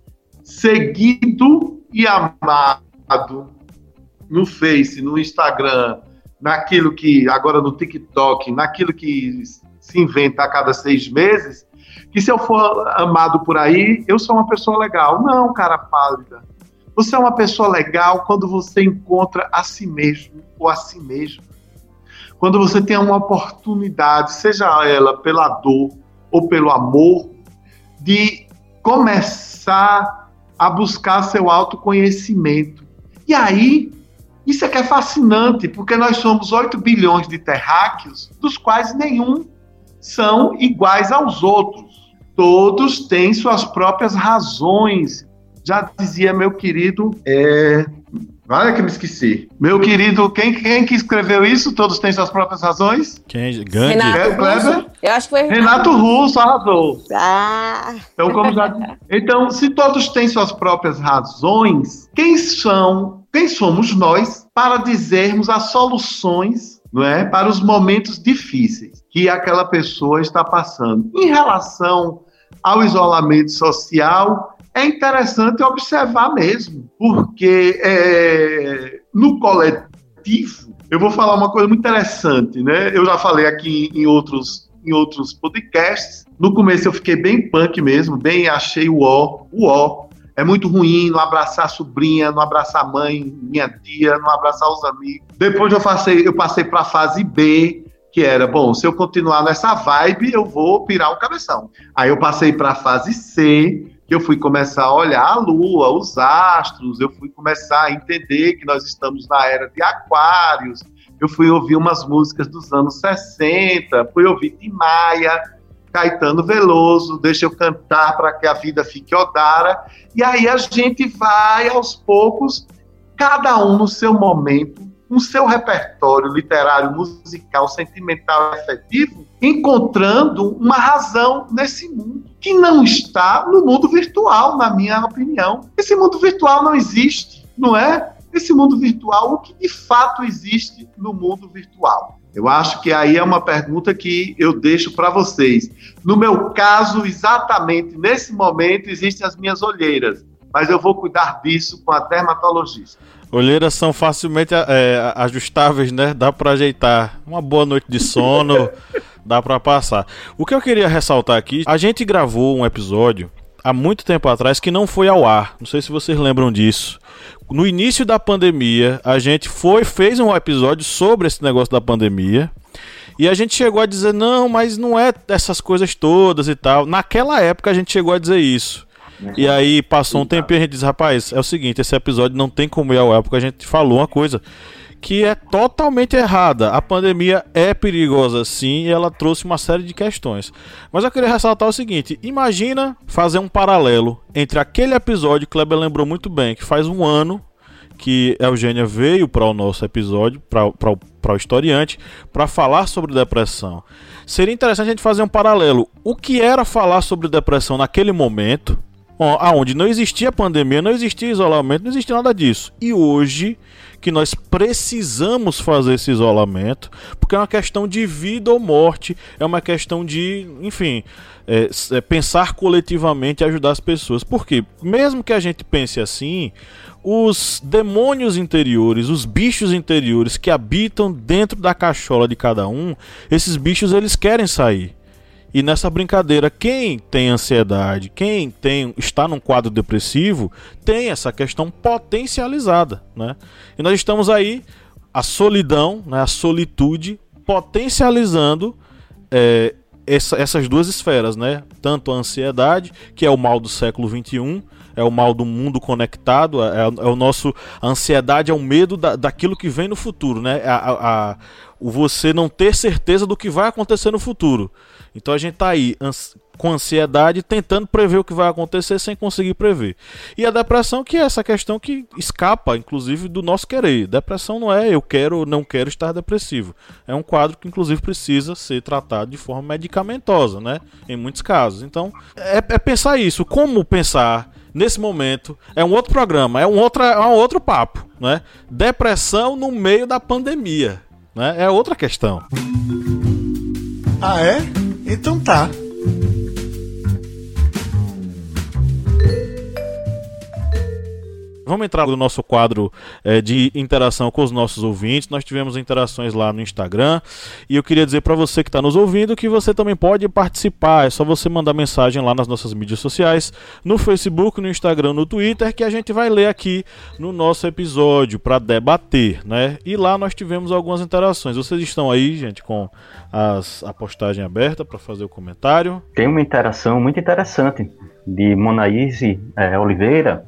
seguido e amado no Face, no Instagram, naquilo que agora no TikTok, naquilo que se inventa a cada seis meses, que se eu for amado por aí, eu sou uma pessoa legal. Não, cara pálida. Você é uma pessoa legal quando você encontra a si mesmo ou a si mesmo. Quando você tem uma oportunidade, seja ela pela dor ou pelo amor, de começar a buscar seu autoconhecimento. E aí, isso é que é fascinante, porque nós somos 8 bilhões de terráqueos, dos quais nenhum são iguais aos outros. Todos têm suas próprias razões. Já dizia meu querido é, Olha que me esqueci. Meu querido, quem, quem que escreveu isso? Todos têm suas próprias razões? Quem? Gandhi? Renato Russo. Eu acho que foi Renato, Russo, arrasou. Ah. Então, como já... *laughs* então, se todos têm suas próprias razões, quem são, quem somos nós para dizermos as soluções não é, para os momentos difíceis que aquela pessoa está passando? Em relação ao isolamento social, é interessante observar mesmo, porque é, no coletivo, eu vou falar uma coisa muito interessante, né? Eu já falei aqui em outros, em outros podcasts. No começo eu fiquei bem punk mesmo, bem achei o ó, o ó. É muito ruim não abraçar a sobrinha, não abraçar a mãe, minha tia, não abraçar os amigos. Depois eu passei, eu passei para a fase B, que era, bom, se eu continuar nessa vibe, eu vou pirar o cabeção. Aí eu passei para a fase C, que eu fui começar a olhar a lua, os astros, eu fui começar a entender que nós estamos na era de aquários, eu fui ouvir umas músicas dos anos 60, fui ouvir Tim Maia, Caetano Veloso, deixa eu cantar para que a vida fique odara. E aí a gente vai aos poucos, cada um no seu momento, no seu repertório literário, musical, sentimental, afetivo, encontrando uma razão nesse mundo que não está no mundo virtual, na minha opinião. Esse mundo virtual não existe, não é? Esse mundo virtual, o que de fato existe no mundo virtual? Eu acho que aí é uma pergunta que eu deixo para vocês. No meu caso, exatamente nesse momento, existem as minhas olheiras, mas eu vou cuidar disso com a dermatologista. Olheiras são facilmente é, ajustáveis, né? Dá para ajeitar. Uma boa noite de sono, *laughs* dá para passar. O que eu queria ressaltar aqui, a gente gravou um episódio há muito tempo atrás que não foi ao ar. Não sei se vocês lembram disso. No início da pandemia, a gente foi fez um episódio sobre esse negócio da pandemia. E a gente chegou a dizer, não, mas não é essas coisas todas e tal. Naquela época a gente chegou a dizer isso. E aí passou um tempo e a gente diz, rapaz, é o seguinte, esse episódio não tem como ir ao ar, porque a gente falou uma coisa que é totalmente errada. A pandemia é perigosa sim e ela trouxe uma série de questões. Mas eu queria ressaltar o seguinte: imagina fazer um paralelo entre aquele episódio que Kleber lembrou muito bem, que faz um ano que Eugênia veio para o nosso episódio, para o historiante, para falar sobre depressão. Seria interessante a gente fazer um paralelo. O que era falar sobre depressão naquele momento, aonde não existia pandemia, não existia isolamento, não existia nada disso. E hoje que nós precisamos fazer esse isolamento, porque é uma questão de vida ou morte, é uma questão de, enfim, é, é pensar coletivamente e ajudar as pessoas. Porque, mesmo que a gente pense assim, os demônios interiores, os bichos interiores que habitam dentro da cachola de cada um, esses bichos eles querem sair. E nessa brincadeira, quem tem ansiedade, quem tem está num quadro depressivo, tem essa questão potencializada, né? E nós estamos aí a solidão, né, a solitude potencializando é, essa, essas duas esferas, né? Tanto a ansiedade, que é o mal do século 21, é o mal do mundo conectado, é, é o nosso a ansiedade é o medo da, daquilo que vem no futuro, né? A, a, a, o você não ter certeza do que vai acontecer no futuro. Então a gente está aí com ansiedade, tentando prever o que vai acontecer sem conseguir prever. E a depressão, que é essa questão que escapa, inclusive, do nosso querer. Depressão não é eu quero ou não quero estar depressivo. É um quadro que, inclusive, precisa ser tratado de forma medicamentosa, né? Em muitos casos. Então, é, é pensar isso. Como pensar nesse momento é um outro programa, é um outro, é um outro papo, né? Depressão no meio da pandemia, né? É outra questão. Ah, é? Então tá. Vamos entrar no nosso quadro é, de interação com os nossos ouvintes. Nós tivemos interações lá no Instagram e eu queria dizer para você que está nos ouvindo que você também pode participar. É só você mandar mensagem lá nas nossas mídias sociais, no Facebook, no Instagram, no Twitter, que a gente vai ler aqui no nosso episódio para debater, né? E lá nós tivemos algumas interações. Vocês estão aí, gente, com as, a postagem aberta para fazer o comentário? Tem uma interação muito interessante de Monaíse é, Oliveira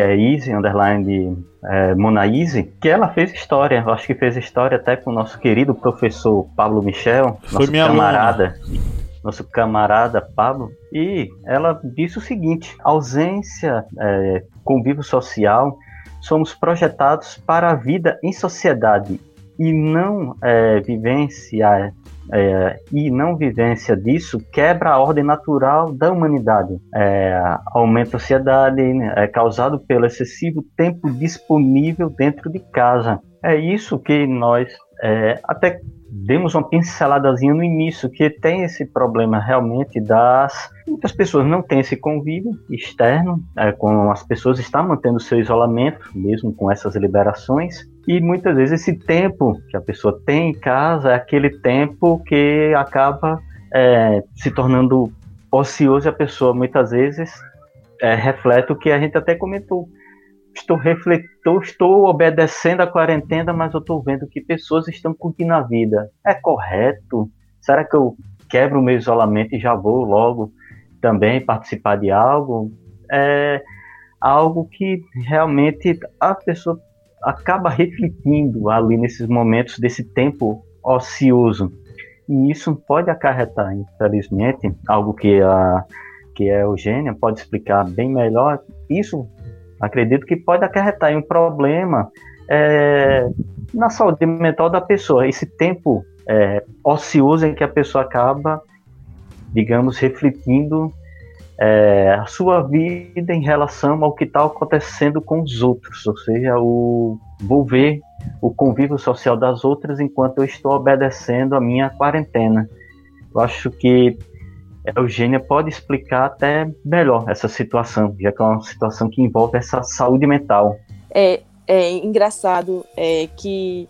que é Easy, underline é, Mona Easy, que ela fez história. Eu acho que fez história até com o nosso querido professor Pablo Michel, Foi nosso minha camarada. Aluna. Nosso camarada Pablo, e ela disse o seguinte: ausência, é, convívio social, somos projetados para a vida em sociedade e não é, vivência é, e não vivência disso quebra a ordem natural da humanidade. É, aumenta a ansiedade né, é causado pelo excessivo tempo disponível dentro de casa. É isso que nós é, até demos uma pinceladazinha no início, que tem esse problema realmente das. Muitas pessoas não têm esse convívio externo, é, com as pessoas estão mantendo seu isolamento, mesmo com essas liberações, e muitas vezes esse tempo que a pessoa tem em casa é aquele tempo que acaba é, se tornando ocioso e a pessoa muitas vezes é, reflete o que a gente até comentou estou refletor, estou obedecendo a quarentena, mas eu estou vendo que pessoas estão curtindo a vida. É correto? Será que eu quebro o meu isolamento e já vou logo também participar de algo? É algo que realmente a pessoa acaba refletindo ali nesses momentos desse tempo ocioso. E isso pode acarretar, infelizmente, algo que a, que a Eugênia pode explicar bem melhor. Isso, acredito que pode acarretar em um problema é, na saúde mental da pessoa. Esse tempo é, ocioso em que a pessoa acaba, digamos, refletindo é, a sua vida em relação ao que está acontecendo com os outros, ou seja, o vou ver o convívio social das outras enquanto eu estou obedecendo a minha quarentena. Eu acho que a Eugênia pode explicar até melhor essa situação, já que é uma situação que envolve essa saúde mental. É, é engraçado é, que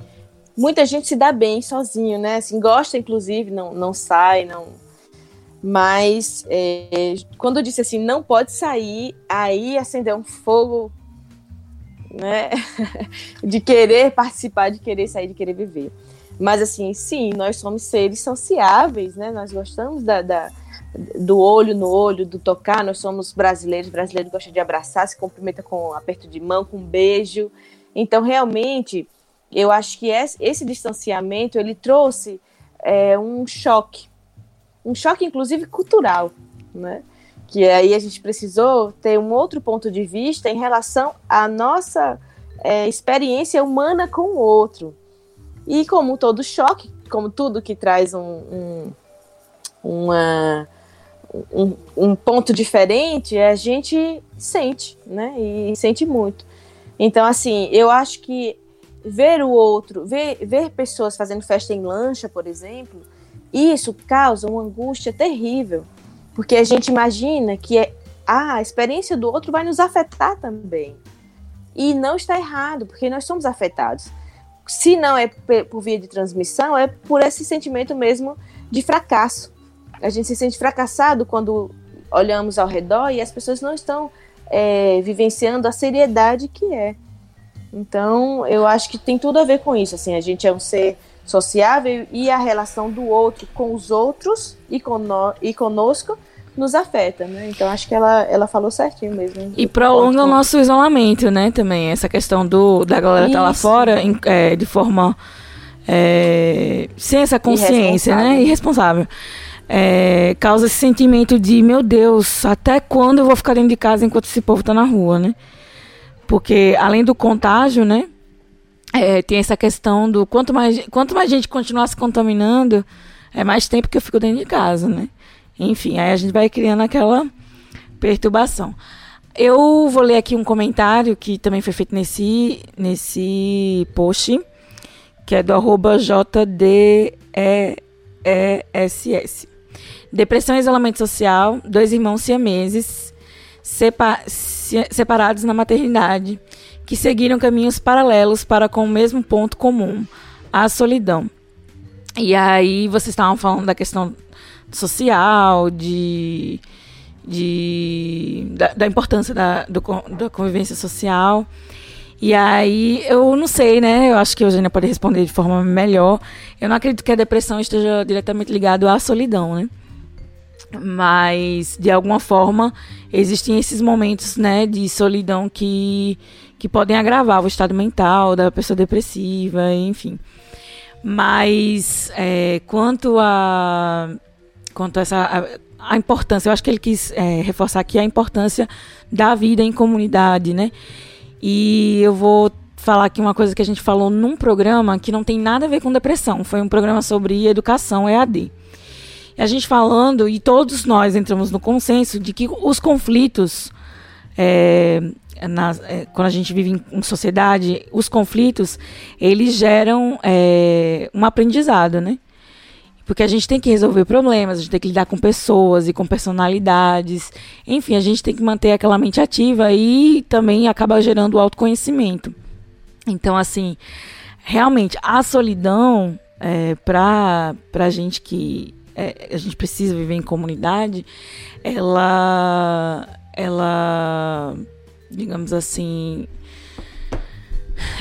muita gente se dá bem sozinho, né? Assim, gosta, inclusive, não, não sai, não mas é, quando eu disse assim, não pode sair, aí acendeu um fogo né? *laughs* de querer participar, de querer sair, de querer viver. Mas assim, sim, nós somos seres sociáveis, né? Nós gostamos da, da, do olho no olho, do tocar. Nós somos brasileiros, brasileiro gosta de abraçar, se cumprimenta com um aperto de mão, com um beijo. Então, realmente, eu acho que esse distanciamento ele trouxe é, um choque um choque, inclusive, cultural, né? Que aí a gente precisou ter um outro ponto de vista em relação à nossa é, experiência humana com o outro. E como todo choque, como tudo que traz um, um, uma, um, um ponto diferente, a gente sente, né? E sente muito. Então, assim, eu acho que ver o outro, ver, ver pessoas fazendo festa em lancha, por exemplo, isso causa uma angústia terrível, porque a gente imagina que é, ah, a experiência do outro vai nos afetar também. E não está errado, porque nós somos afetados. Se não é por via de transmissão, é por esse sentimento mesmo de fracasso. A gente se sente fracassado quando olhamos ao redor e as pessoas não estão é, vivenciando a seriedade que é. Então, eu acho que tem tudo a ver com isso. Assim, a gente é um ser sociável e a relação do outro com os outros e, cono e conosco nos afeta, né? Então acho que ela, ela falou certinho mesmo. E prolonga o nosso isolamento, né? Também essa questão do da galera estar tá lá fora em, é, de forma é, sem essa consciência, né? Irresponsável. É, causa esse sentimento de meu Deus, até quando eu vou ficar dentro de casa enquanto esse povo está na rua, né? Porque além do contágio, né? É, tem essa questão do quanto mais, quanto mais gente continuar se contaminando, é mais tempo que eu fico dentro de casa, né? Enfim, aí a gente vai criando aquela perturbação. Eu vou ler aqui um comentário que também foi feito nesse, nesse post, que é do arroba JDESS. Depressão e isolamento social, dois irmãos siameses sepa separados na maternidade que seguiram caminhos paralelos para com o mesmo ponto comum, a solidão. E aí vocês estavam falando da questão social, de, de da, da importância da, do, da convivência social. E aí, eu não sei, né? Eu acho que a Eugênia pode responder de forma melhor. Eu não acredito que a depressão esteja diretamente ligada à solidão, né? Mas, de alguma forma, existem esses momentos, né, de solidão que, que podem agravar o estado mental da pessoa depressiva, enfim. Mas é, quanto a quanto a essa a, a, importância, eu acho que ele quis é, reforçar aqui a importância da vida em comunidade, né? E eu vou falar aqui uma coisa que a gente falou num programa que não tem nada a ver com depressão. Foi um programa sobre educação EAD. E a gente falando, e todos nós entramos no consenso de que os conflitos é, na, é, quando a gente vive em, em, sociedade, os conflitos, eles geram é, um aprendizado, né? Porque a gente tem que resolver problemas, a gente tem que lidar com pessoas e com personalidades. Enfim, a gente tem que manter aquela mente ativa e também acaba gerando autoconhecimento. Então, assim, realmente, a solidão, é, para a gente que é, a gente precisa viver em comunidade, ela, ela digamos assim,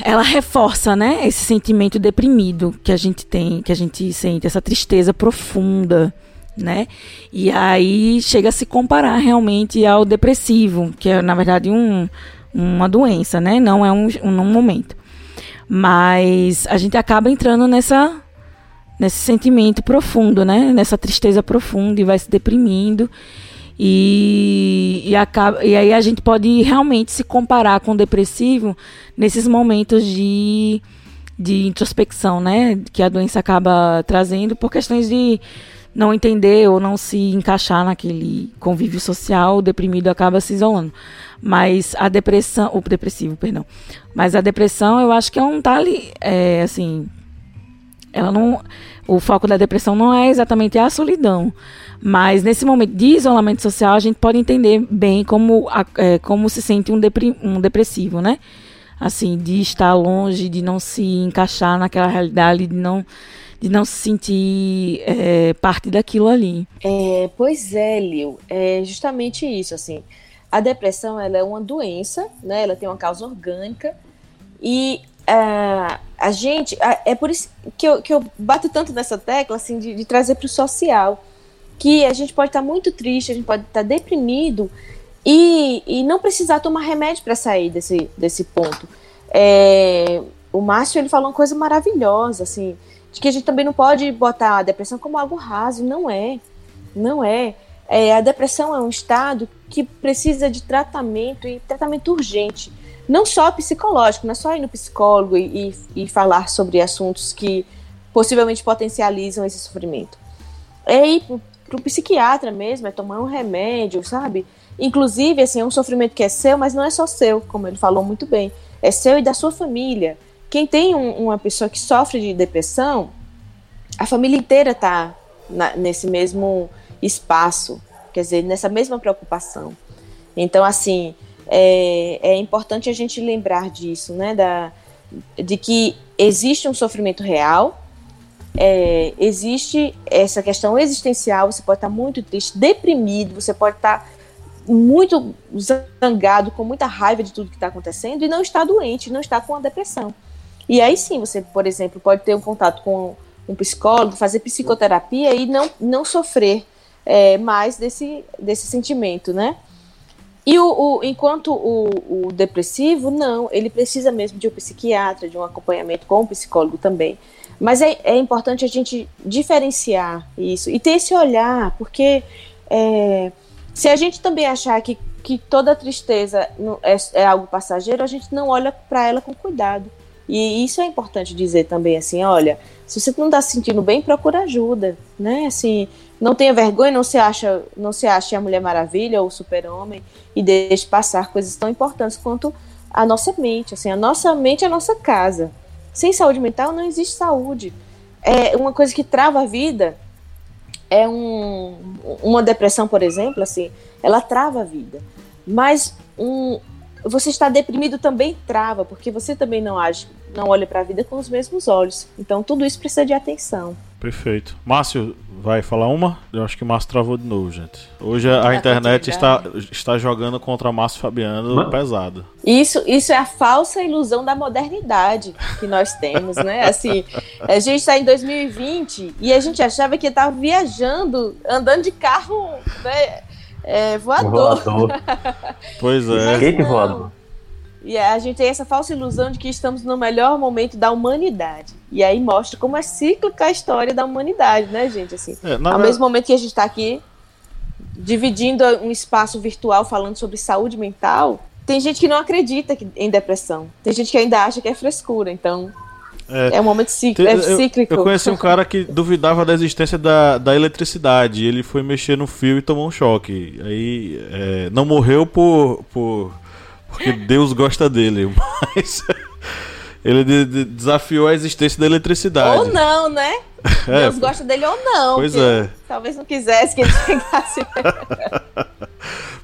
ela reforça, né, esse sentimento deprimido que a gente tem, que a gente sente, essa tristeza profunda, né? E aí chega a se comparar realmente ao depressivo, que é na verdade um, uma doença, né? Não é um, um, um momento. Mas a gente acaba entrando nessa nesse sentimento profundo, né? Nessa tristeza profunda e vai se deprimindo. E, e, acaba, e aí a gente pode realmente se comparar com o depressivo nesses momentos de, de introspecção, né? Que a doença acaba trazendo por questões de não entender ou não se encaixar naquele convívio social, o deprimido acaba se isolando. Mas a depressão, o depressivo, perdão. Mas a depressão, eu acho que é um tá ali, é, assim, ela não, o foco da depressão não é exatamente a solidão, mas nesse momento de isolamento social a gente pode entender bem como, é, como se sente um, depri, um depressivo, né? Assim, de estar longe, de não se encaixar naquela realidade, de não de não se sentir é, parte daquilo ali. É, pois é, Lil, é justamente isso, assim. A depressão, ela é uma doença, né? Ela tem uma causa orgânica e uh, a gente, é por isso que eu, que eu bato tanto nessa tecla, assim, de, de trazer para o social, que a gente pode estar tá muito triste, a gente pode estar tá deprimido e, e não precisar tomar remédio para sair desse, desse ponto. É, o Márcio, ele falou uma coisa maravilhosa, assim, de que a gente também não pode botar a depressão como algo raso, não é, não é. é a depressão é um estado que precisa de tratamento e tratamento urgente, não só psicológico, não é só ir no psicólogo e, e, e falar sobre assuntos que possivelmente potencializam esse sofrimento. É ir para psiquiatra mesmo, é tomar um remédio, sabe? Inclusive, assim, é um sofrimento que é seu, mas não é só seu, como ele falou muito bem. É seu e da sua família. Quem tem um, uma pessoa que sofre de depressão, a família inteira está nesse mesmo espaço, quer dizer, nessa mesma preocupação. Então, assim, é, é importante a gente lembrar disso, né? Da, de que existe um sofrimento real, é, existe essa questão existencial, você pode estar muito triste, deprimido, você pode estar muito zangado, com muita raiva de tudo que está acontecendo e não está doente, não está com a depressão. E aí sim, você, por exemplo, pode ter um contato com um psicólogo, fazer psicoterapia e não, não sofrer é, mais desse, desse sentimento, né? E o, o enquanto o, o, depressivo, não, ele precisa mesmo de um psiquiatra, de um acompanhamento com um psicólogo também. Mas é, é importante a gente diferenciar isso e ter esse olhar, porque é, se a gente também achar que, que toda tristeza é, é algo passageiro, a gente não olha para ela com cuidado. E isso é importante dizer também, assim, olha, se você não está se sentindo bem, procura ajuda, né? Assim, não tenha vergonha, não se acha, não se ache a Mulher Maravilha ou o Super-Homem e deixe passar coisas tão importantes quanto a nossa mente, assim, a nossa mente é a nossa casa. Sem saúde mental não existe saúde. É uma coisa que trava a vida é um, uma depressão, por exemplo, assim, ela trava a vida. Mas um, você está deprimido também trava, porque você também não age, não olha para a vida com os mesmos olhos. Então tudo isso precisa de atenção. Perfeito. Márcio, vai falar uma? Eu acho que o Márcio travou de novo, gente. Hoje a, internet está, está jogando contra Márcio Fabiano Mano. pesado. Isso, isso é a falsa ilusão da modernidade que nós temos, né? Assim, a gente está em 2020 e a gente achava que estava viajando, andando de carro, né? É, voador. voador. *laughs* pois é. Skate voador. E a gente tem essa falsa ilusão de que estamos no melhor momento da humanidade. E aí mostra como é cíclica a história da humanidade, né, gente? Assim, é, ao mesmo momento que a gente está aqui dividindo um espaço virtual falando sobre saúde mental, tem gente que não acredita em depressão. Tem gente que ainda acha que é frescura. Então, é, é um momento cíclico, é cíclico. Eu, eu conheci um cara que duvidava da existência da, da eletricidade. Ele foi mexer no fio e tomou um choque. Aí é, não morreu por, por porque Deus gosta dele, *laughs* mas ele de, de, desafiou a existência da eletricidade. Ou não, né? *laughs* É, Deus gosta dele ou não. Pois é. Talvez não quisesse que ele *laughs* chegasse.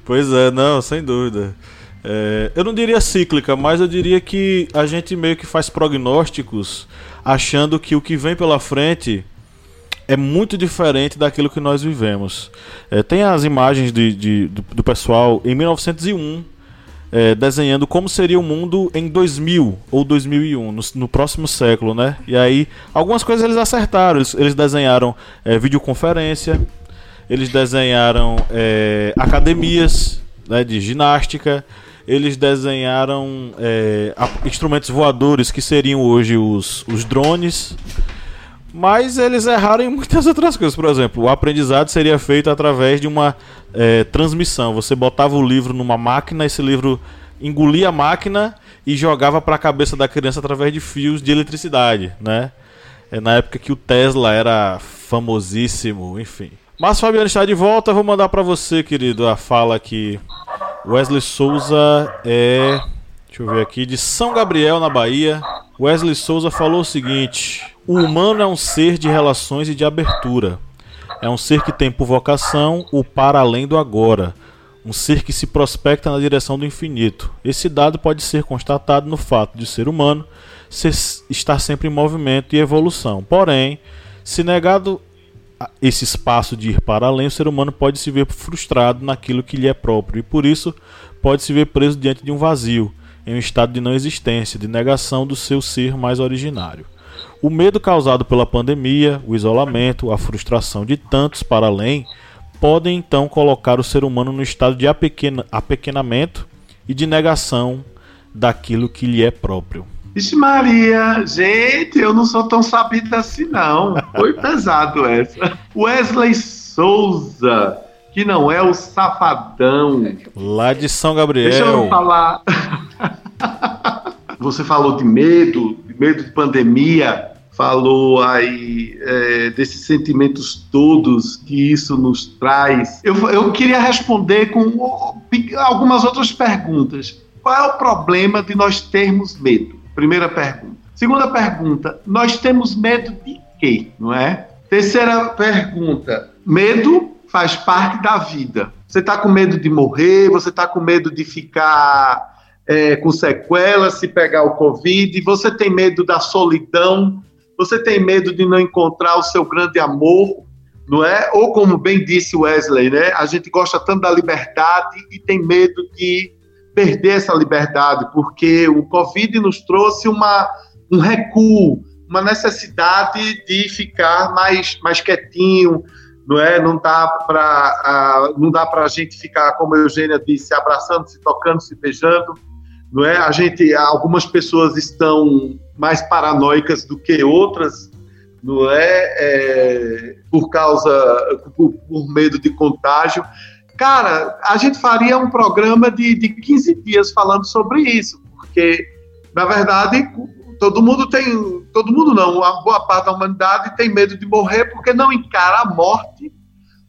pois é, não, sem dúvida. É, eu não diria cíclica, mas eu diria que a gente meio que faz prognósticos achando que o que vem pela frente é muito diferente daquilo que nós vivemos. É, tem as imagens de, de do, do, pessoal em 1901 é, desenhando como seria o mundo em 2000 ou 2001, no, no, próximo século, né? E aí, algumas coisas eles acertaram. Eles, eles desenharam é, videoconferência, eles desenharam é, academias né, de ginástica eles desenharam é, instrumentos voadores que seriam hoje os, os drones. Mas eles erraram em muitas *laughs* outras coisas. Por exemplo, o aprendizado seria feito através de uma é, transmissão. Você botava o livro numa máquina, esse livro engolia a máquina e jogava para a cabeça da criança através de fios de eletricidade, né? É na época que o Tesla era famosíssimo, enfim. Mas Fabiano está de volta, vou mandar para você, querido, a fala que Wesley Souza é, deixa eu ver aqui, de São Gabriel, na Bahia. Wesley Souza falou o seguinte: O humano é um ser de relações e de abertura. É um ser que tem por vocação o para além do agora, um ser que se prospecta na direção do infinito. Esse dado pode ser constatado no fato de ser humano ser, estar sempre em movimento e evolução. Porém, se negado esse espaço de ir para além, o ser humano pode se ver frustrado naquilo que lhe é próprio e por isso pode se ver preso diante de um vazio, em um estado de não existência, de negação do seu ser mais originário. O medo causado pela pandemia, o isolamento, a frustração de tantos para além podem então colocar o ser humano no estado de apequena, apequenamento e de negação daquilo que lhe é próprio. Vixe Maria, gente, eu não sou tão sabido assim não. Foi pesado essa. Wesley Souza, que não é o safadão. Lá de São Gabriel. Deixa eu falar. Você falou de medo, de medo de pandemia, falou aí é, desses sentimentos todos que isso nos traz. Eu, eu queria responder com algumas outras perguntas. Qual é o problema de nós termos medo? Primeira pergunta. Segunda pergunta, nós temos medo de quê, não é? Terceira pergunta, medo faz parte da vida. Você está com medo de morrer, você está com medo de ficar é, com sequelas, se pegar o Covid, você tem medo da solidão, você tem medo de não encontrar o seu grande amor, não é? Ou como bem disse Wesley, né? A gente gosta tanto da liberdade e tem medo de perder essa liberdade, porque o Covid nos trouxe uma, um recuo, uma necessidade de ficar mais, mais quietinho, não é? Não dá para não dá para a gente ficar, como a Eugênia disse, abraçando, se tocando, se beijando, não é? A gente, algumas pessoas estão mais paranoicas do que outras, não é? é por causa, por, por medo de contágio. Cara, a gente faria um programa de, de 15 dias falando sobre isso, porque, na verdade, todo mundo tem. Todo mundo não, uma boa parte da humanidade tem medo de morrer porque não encara a morte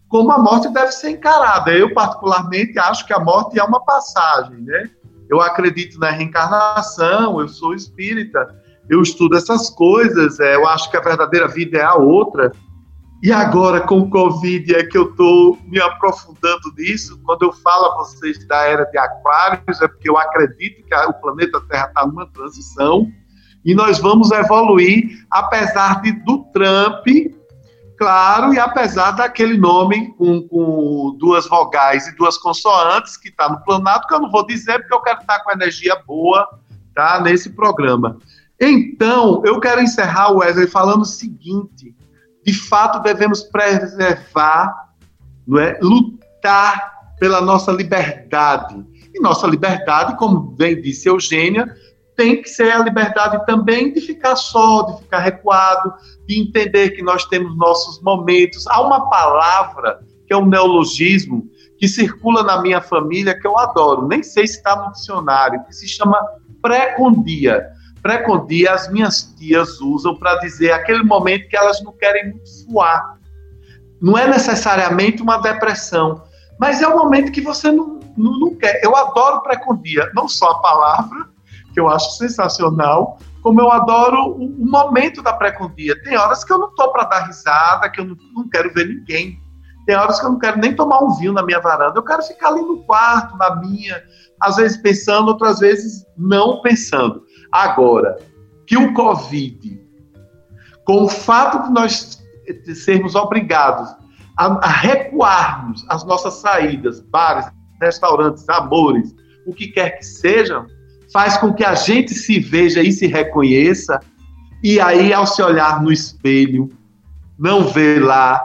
como a morte deve ser encarada. Eu, particularmente, acho que a morte é uma passagem, né? Eu acredito na reencarnação, eu sou espírita, eu estudo essas coisas, é, eu acho que a verdadeira vida é a outra. E agora, com o Covid, é que eu estou me aprofundando nisso. Quando eu falo a vocês da era de Aquários, é porque eu acredito que o planeta Terra está numa transição e nós vamos evoluir, apesar de, do Trump, claro, e apesar daquele nome com, com duas vogais e duas consoantes que está no planado, que eu não vou dizer porque eu quero estar com energia boa tá, nesse programa. Então, eu quero encerrar, Wesley, falando o seguinte de fato devemos preservar, não é? lutar pela nossa liberdade. E nossa liberdade, como bem disse Eugênia, tem que ser a liberdade também de ficar só, de ficar recuado, de entender que nós temos nossos momentos. Há uma palavra que é um neologismo que circula na minha família que eu adoro, nem sei se está no dicionário, que se chama pré-condia Precondia as minhas tias usam para dizer aquele momento que elas não querem muito suar. Não é necessariamente uma depressão, mas é um momento que você não, não, não quer. Eu adoro precondia, não só a palavra, que eu acho sensacional, como eu adoro o, o momento da precondia. Tem horas que eu não estou para dar risada, que eu não, não quero ver ninguém. Tem horas que eu não quero nem tomar um vinho na minha varanda. Eu quero ficar ali no quarto, na minha, às vezes pensando, outras vezes não pensando. Agora, que o Covid, com o fato de nós sermos obrigados a, a recuarmos as nossas saídas, bares, restaurantes, amores, o que quer que sejam, faz com que a gente se veja e se reconheça, e aí, ao se olhar no espelho, não vê lá,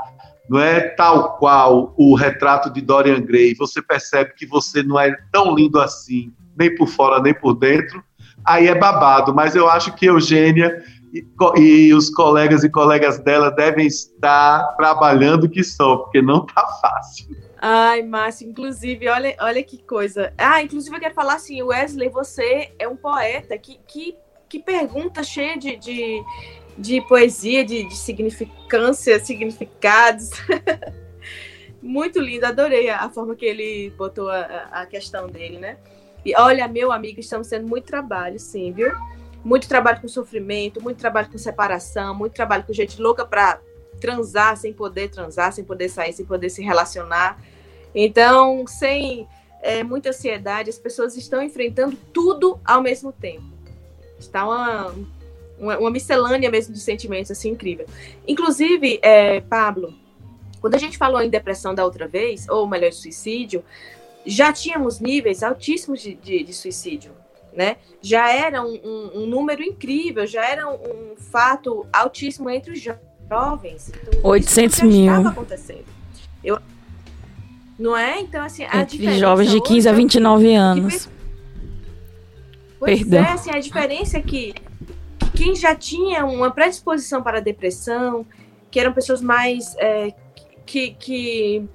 não é tal qual o retrato de Dorian Gray, você percebe que você não é tão lindo assim, nem por fora nem por dentro, aí é babado. Mas eu acho que Eugênia e, e, os colegas e colegas dela devem estar trabalhando que só, porque não tá fácil. Ai, Márcio, inclusive, olha, olha que coisa. Ah, inclusive eu quero falar assim, Wesley, você é um poeta. Que, que, que pergunta cheia de, de, de poesia, de, de significância, significados. *laughs* Muito lindo, adorei a, a, forma que ele botou a, a questão dele, né? E olha, meu amigo, estamos tendo muito trabalho, sim, viu? Muito trabalho com sofrimento, muito trabalho com separação, muito trabalho com gente louca para transar sem poder transar, sem poder sair, sem poder se relacionar. Então, sem é, muita ansiedade, as pessoas estão enfrentando tudo ao mesmo tempo. Está uma, uma, uma miscelânea mesmo de sentimentos assim incrível. Inclusive, é, Pablo, quando a gente falou em depressão da outra vez, ou melhor, suicídio, já tínhamos níveis altíssimos de, de, de suicídio né? Já era um, um, um, número incrível, já era um, um fato altíssimo entre os jovens. Então, 800 mil. Estava acontecendo. Eu, não é? Então, assim, a entre jovens de 15 a 29 anos. Pois Perdão. é, assim, a diferença é que quem já tinha uma predisposição para a depressão, que eram pessoas mais é, que, que,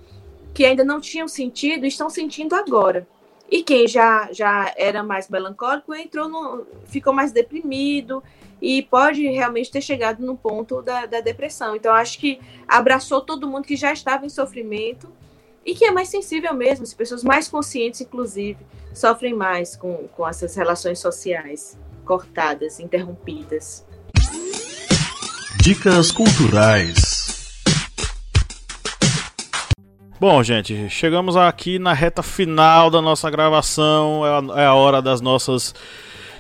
que ainda não tinham sentido, estão sentindo agora. E quem já, já era mais melancólico entrou no, ficou mais deprimido e pode realmente ter chegado no ponto da, da depressão. Então, acho que abraçou todo mundo que já estava em sofrimento e que é mais sensível mesmo. As pessoas mais conscientes, inclusive, sofrem mais com, com essas relações sociais cortadas, interrompidas. Dicas culturais. Bom, gente, chegamos aqui na reta final da nossa gravação. É a, é a, hora das nossas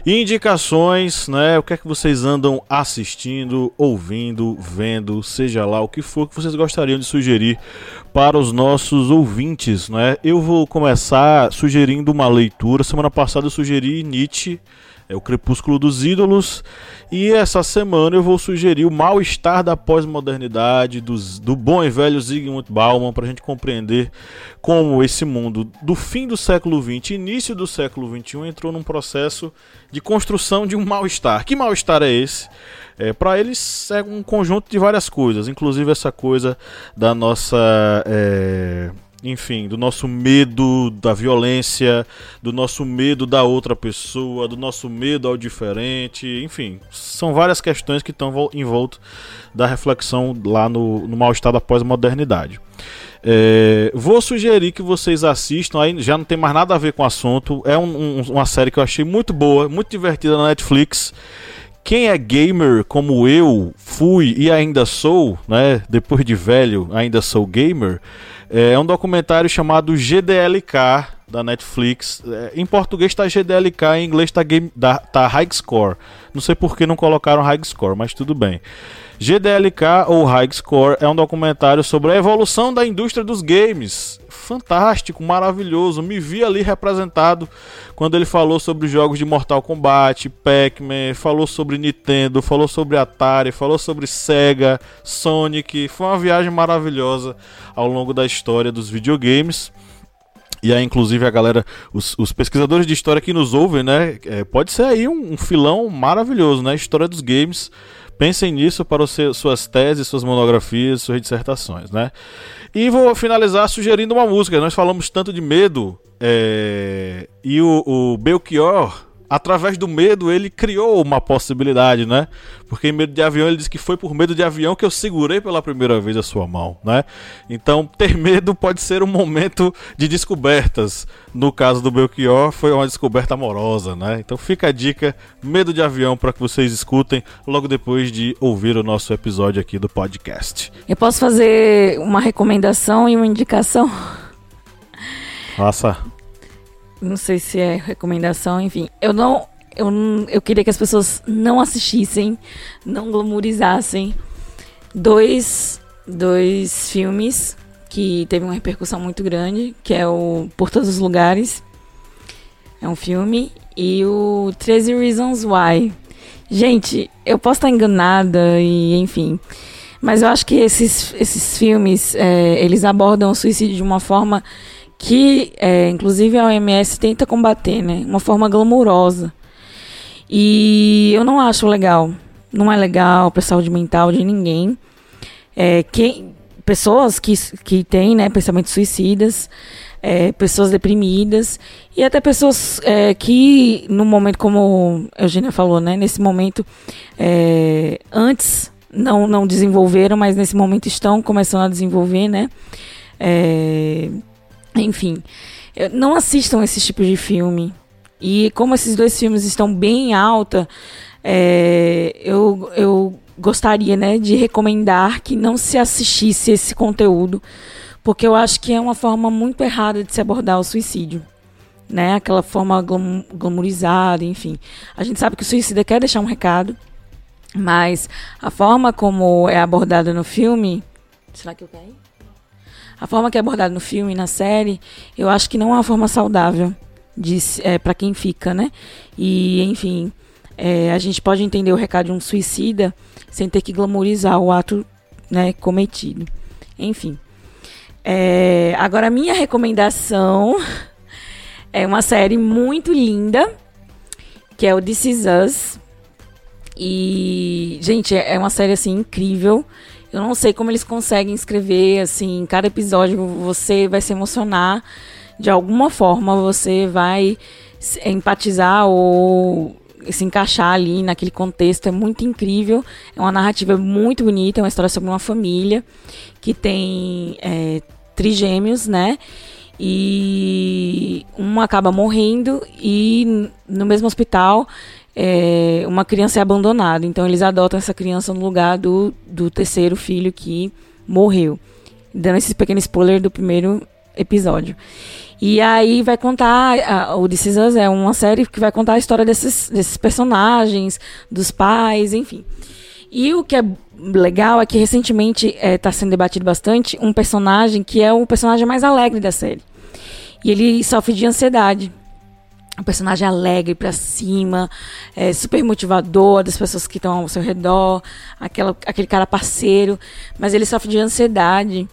indicações, né? O que é que vocês andam assistindo, ouvindo, vendo, seja lá o que for que vocês gostariam de sugerir para os nossos ouvintes, né? Eu vou começar sugerindo uma leitura. Semana passada eu sugeri Nietzsche é o Crepúsculo dos Ídolos. E essa semana eu vou sugerir o mal-estar da pós-modernidade, do bom e velho Zygmunt Bauman, para a gente compreender como esse mundo do fim do século XX, início do século XXI, entrou num processo de construção de um mal-estar. Que mal-estar é esse? É, para eles é um conjunto de várias coisas, inclusive essa coisa da nossa. É enfim, do nosso medo da violência, do nosso medo da outra pessoa, do nosso medo ao diferente, enfim, são várias questões que estão em volta da reflexão lá no, no mal-estar da pós-modernidade. É, vou sugerir que vocês assistam, aí já não tem mais nada a ver com o assunto, é um, um, uma série que eu achei muito boa, muito divertida na Netflix. Quem é gamer como eu fui e ainda sou, né? Depois de velho, ainda sou gamer. É um documentário chamado GDLK da Netflix. É, em português está GDLK, em inglês está tá High Score. Não sei por que não colocaram High Score, mas tudo bem. GDLK ou High Score é um documentário sobre a evolução da indústria dos games. Fantástico, maravilhoso. Me vi ali representado quando ele falou sobre os jogos de Mortal Kombat, Pac-Man, falou sobre Nintendo, falou sobre Atari, falou sobre Sega, Sonic. Foi uma viagem maravilhosa ao longo da história dos videogames. E aí, inclusive, a galera, os, os, pesquisadores de história que nos ouvem, né? É, pode ser aí um, um filão maravilhoso, né? História dos games Pensem nisso para suas teses, suas monografias, suas dissertações, né? E vou finalizar sugerindo uma música. Nós falamos tanto de medo é... e o, o Belchior através do medo, ele criou uma possibilidade, né? Porque em medo de avião, ele disse que foi por medo de avião que eu segurei pela primeira vez a sua mão, né? Então, ter medo pode ser um momento de descobertas. No caso do Belchior, foi uma descoberta amorosa, né? Então, fica a dica: medo de avião, para que vocês escutem logo depois de ouvir o nosso episódio aqui do podcast. Eu posso fazer uma recomendação e uma indicação? Faça não sei se é recomendação, enfim. Eu não. Eu, eu queria que as pessoas não assistissem, não glamourizassem dois, dois filmes que teve uma repercussão muito grande, que é o Por Todos os Lugares. É um filme. E o 13 Reasons Why. Gente, eu posso estar enganada e enfim. Mas eu acho que esses, esses filmes, é, eles abordam o suicídio de uma forma que é, inclusive a OMS tenta combater, né? Uma forma glamurosa. E eu não acho legal. não é legal para saúde mental de ninguém. É, quem, pessoas que, que têm né, pensamentos suicidas, é, pessoas deprimidas e até pessoas é, que, no momento, como a Eugênia falou, né, nesse momento, é, antes não, não desenvolveram, mas nesse momento estão começando a desenvolver, né? Enfim, não assistam esse tipo de filme. E como esses dois filmes estão bem alta, é, eu, eu gostaria né, de recomendar que não se assistisse esse conteúdo, porque eu acho que é uma forma muito errada de se abordar o suicídio. Né? Aquela forma glam glamourizada, enfim. A gente sabe que o suicida quer deixar um recado, mas a forma como é abordada no filme. Será que eu caí? A forma que é abordada no filme, na série, eu acho que não é uma forma saudável é, para quem fica, né? E, enfim, é, a gente pode entender o recado de um suicida sem ter que glamourizar o ato né, cometido. Enfim. É, agora, minha recomendação *laughs* é uma série muito linda, que é o This Is Us. E, gente, é uma série assim incrível. Eu não sei como eles conseguem escrever assim, cada episódio você vai se emocionar de alguma forma, você vai empatizar ou se encaixar ali naquele contexto é muito incrível. É uma narrativa muito bonita, é uma história sobre uma família que tem é, trigêmeos, né? E um acaba morrendo e no mesmo hospital é, uma criança é abandonada. Então eles adotam essa criança no lugar do, do terceiro filho que morreu. Dando esse pequeno spoiler do primeiro episódio. E aí vai contar, o This Is Us é uma série que vai contar a história desses, desses personagens, dos pais, enfim. E o que é legal é que recentemente está é, tá sendo debatido bastante um personagem que é o personagem mais alegre da série. E ele sofre de ansiedade. Um personagem alegre para cima, é, super motivador das pessoas que estão ao seu redor, aquela, aquele cara parceiro, mas ele sofre de ansiedade.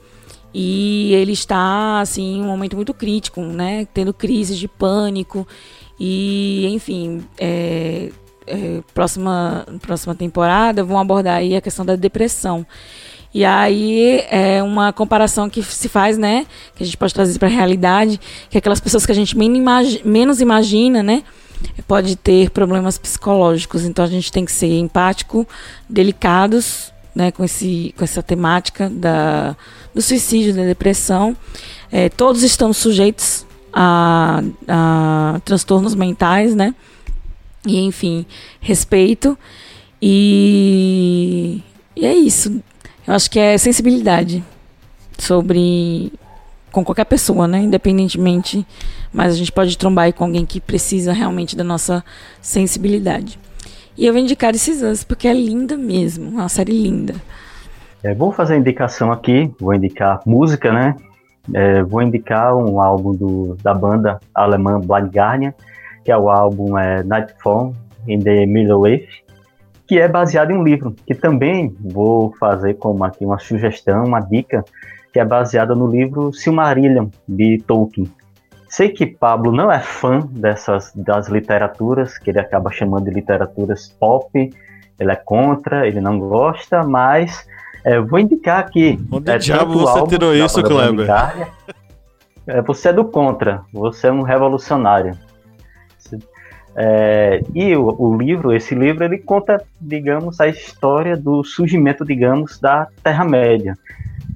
E ele está, assim, em um momento muito crítico, né? Tendo crises de pânico. E, enfim, é, é, próxima, próxima temporada vão abordar aí a questão da depressão. E aí é uma comparação que se faz, né? Que a gente pode trazer para a realidade, que aquelas pessoas que a gente menos imagina, né? Pode ter problemas psicológicos. Então a gente tem que ser empático, delicados, né? Com, esse, com essa temática da do suicídio, da depressão. É, todos estamos sujeitos a, a transtornos mentais, né? E, enfim, respeito. E, e é isso. Eu acho que é sensibilidade sobre. com qualquer pessoa, né? Independentemente. Mas a gente pode trombar aí com alguém que precisa realmente da nossa sensibilidade. E eu vou indicar esses anos porque é linda mesmo. É uma série linda. É, vou fazer a indicação aqui, vou indicar música, né? É, vou indicar um álbum do, da banda alemã Blind Guardian, que é o álbum é, Nightfall in the Middle Earth, que é baseado em um livro, que também vou fazer como aqui uma sugestão, uma dica, que é baseada no livro Silmarillion, de Tolkien. Sei que Pablo não é fã dessas das literaturas, que ele acaba chamando de literaturas pop, ele é contra, ele não gosta, mas é, vou indicar aqui. Onde é, diabo você tirou isso, Kleber? É, você é do contra, você é um revolucionário. É, e o, o, livro, esse livro, ele conta, digamos, a história do surgimento, digamos, da Terra-média.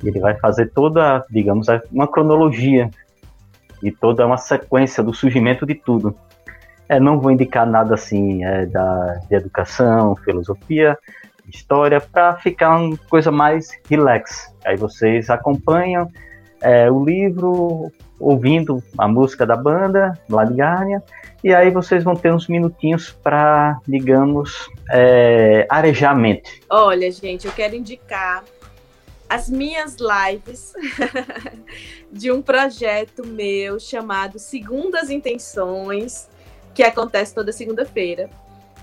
Ele vai fazer toda, digamos, uma cronologia e toda uma sequência do surgimento de tudo. É, não vou indicar nada assim é, da, de educação, filosofia, história para ficar uma coisa mais relax. Aí vocês acompanham é, o livro ouvindo a música da banda, Ladgarnia, e aí vocês vão ter uns minutinhos para, digamos, é, arejar a mente. Olha, gente, eu quero indicar as minhas lives *laughs* de um projeto meu chamado Segundas Intenções, que acontece toda segunda-feira,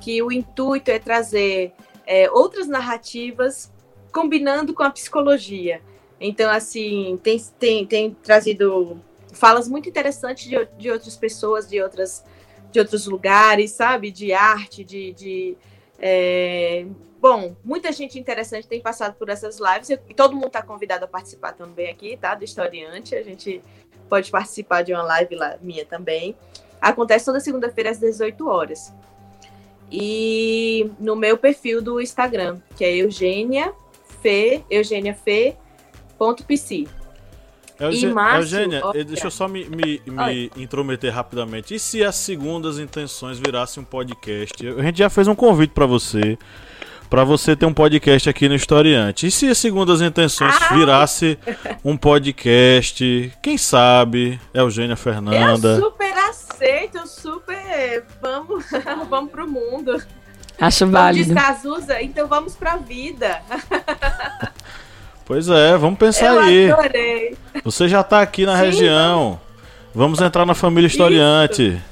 que o intuito é trazer é, outras narrativas combinando com a psicologia. Então, assim, tem, tem, tem trazido falas muito interessantes de, de outras pessoas, de, outras, de outros lugares, sabe? De arte, de, de, É, bom, muita gente interessante tem passado por essas lives e todo mundo está convidado a participar também aqui, tá? Do Historiante. A gente pode participar de uma live lá, minha também. Acontece toda segunda-feira às 18 horas. E no meu perfil do Instagram, que é Eugênia Fê, Eugênia Fê ponto PC. Eugênia, março, Eugênia deixa eu só me, me, me intrometer rapidamente. E se as segundas intenções virassem um podcast? A gente já fez um convite para você, para você ter um podcast aqui no Historiante. E se as segundas intenções ah! virasse um podcast? Quem sabe? Eugênia Fernanda. Eu super aceito, super. Vamos, *laughs* vamos pro mundo. Acho válido. Descazuza, então vamos pra vida. *laughs* Pois é, vamos pensar eu aí. Adorei. Você já tá aqui na Sim, região. Vamos. entrar na família historiante. Isso.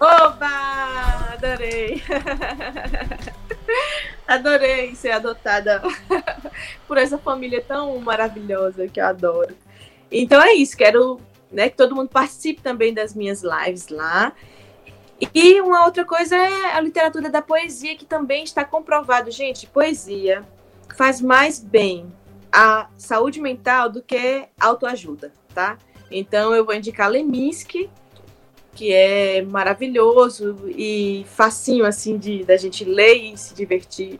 Oba! Adorei. *laughs* Adorei ser adotada *laughs* por essa família tão maravilhosa que eu adoro. Então é isso, quero né, que todo mundo participe também das minhas lives lá. E uma outra coisa é a literatura da poesia, que também está comprovado. Gente, poesia faz mais bem a saúde mental do que autoajuda, tá? Então eu vou indicar Leminski, que é maravilhoso e facinho assim de da gente ler e se divertir.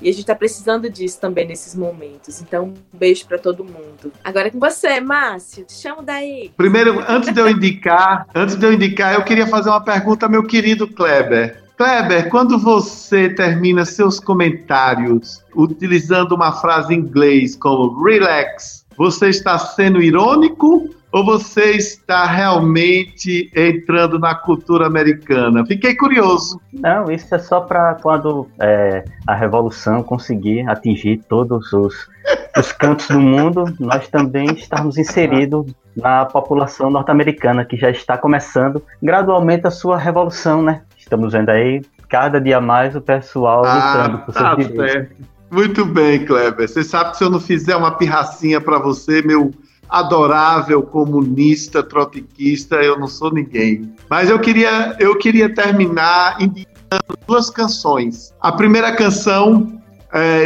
E a gente está precisando disso também nesses momentos. Então, um beijo para todo mundo. Agora é com você, Márcio. Te chamo daí. Primeiro, antes de eu indicar, antes de eu indicar, eu queria fazer uma pergunta meu querido Kleber. Kleber, quando você termina seus comentários utilizando uma frase em inglês como relax, você está sendo irônico ou você está realmente entrando na cultura americana? Fiquei curioso. Não, isso é só para quando é, a revolução conseguir atingir todos os, os cantos do mundo, nós também estamos inseridos na população norte-americana que já está começando gradualmente a sua revolução, né? Estamos vendo aí cada dia mais o pessoal ah, lutando por seus tá direitos. Certo. Muito bem, Kleber. Você sabe que se eu não fizer uma pirracinha para você, meu adorável comunista, trotiquista, eu não sou ninguém. Mas eu queria, eu queria terminar indicando duas canções. A primeira canção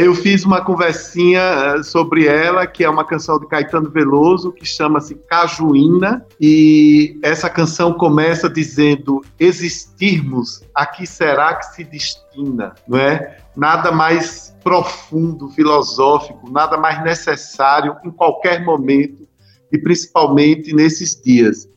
eu fiz uma conversinha é, sobre ela, que é uma canção de Caetano Veloso, que chama-se Cajuína, e essa canção começa dizendo: Existirmos, a que será que se destina? Não é? Nada mais profundo, filosófico, nada mais necessário em qualquer momento, e principalmente nesses dias.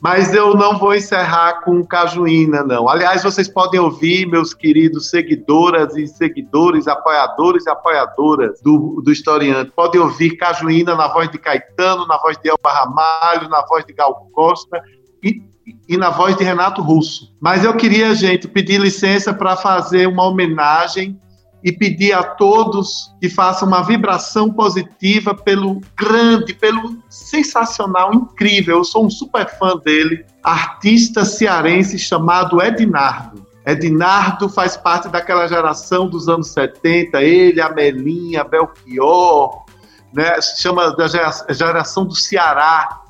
Mas eu não vou encerrar com Cajuína, não. Aliás, vocês podem ouvir, meus queridos seguidoras e seguidores, apoiadores e apoiadoras do, do historiante, podem ouvir Cajuína na voz de Caetano, na voz de Elba Ramalho, na voz de Gal Costa e, e na voz de Renato Russo. Mas eu queria, gente, pedir licença para fazer uma homenagem e pedir a todos que façam uma vibração positiva pelo grande, pelo sensacional, incrível. Eu sou um super fã dele, artista cearense chamado Ednardo. Ednardo faz parte daquela geração dos anos 70, ele, a Melinha, Belchior, né? se chama da geração do Ceará.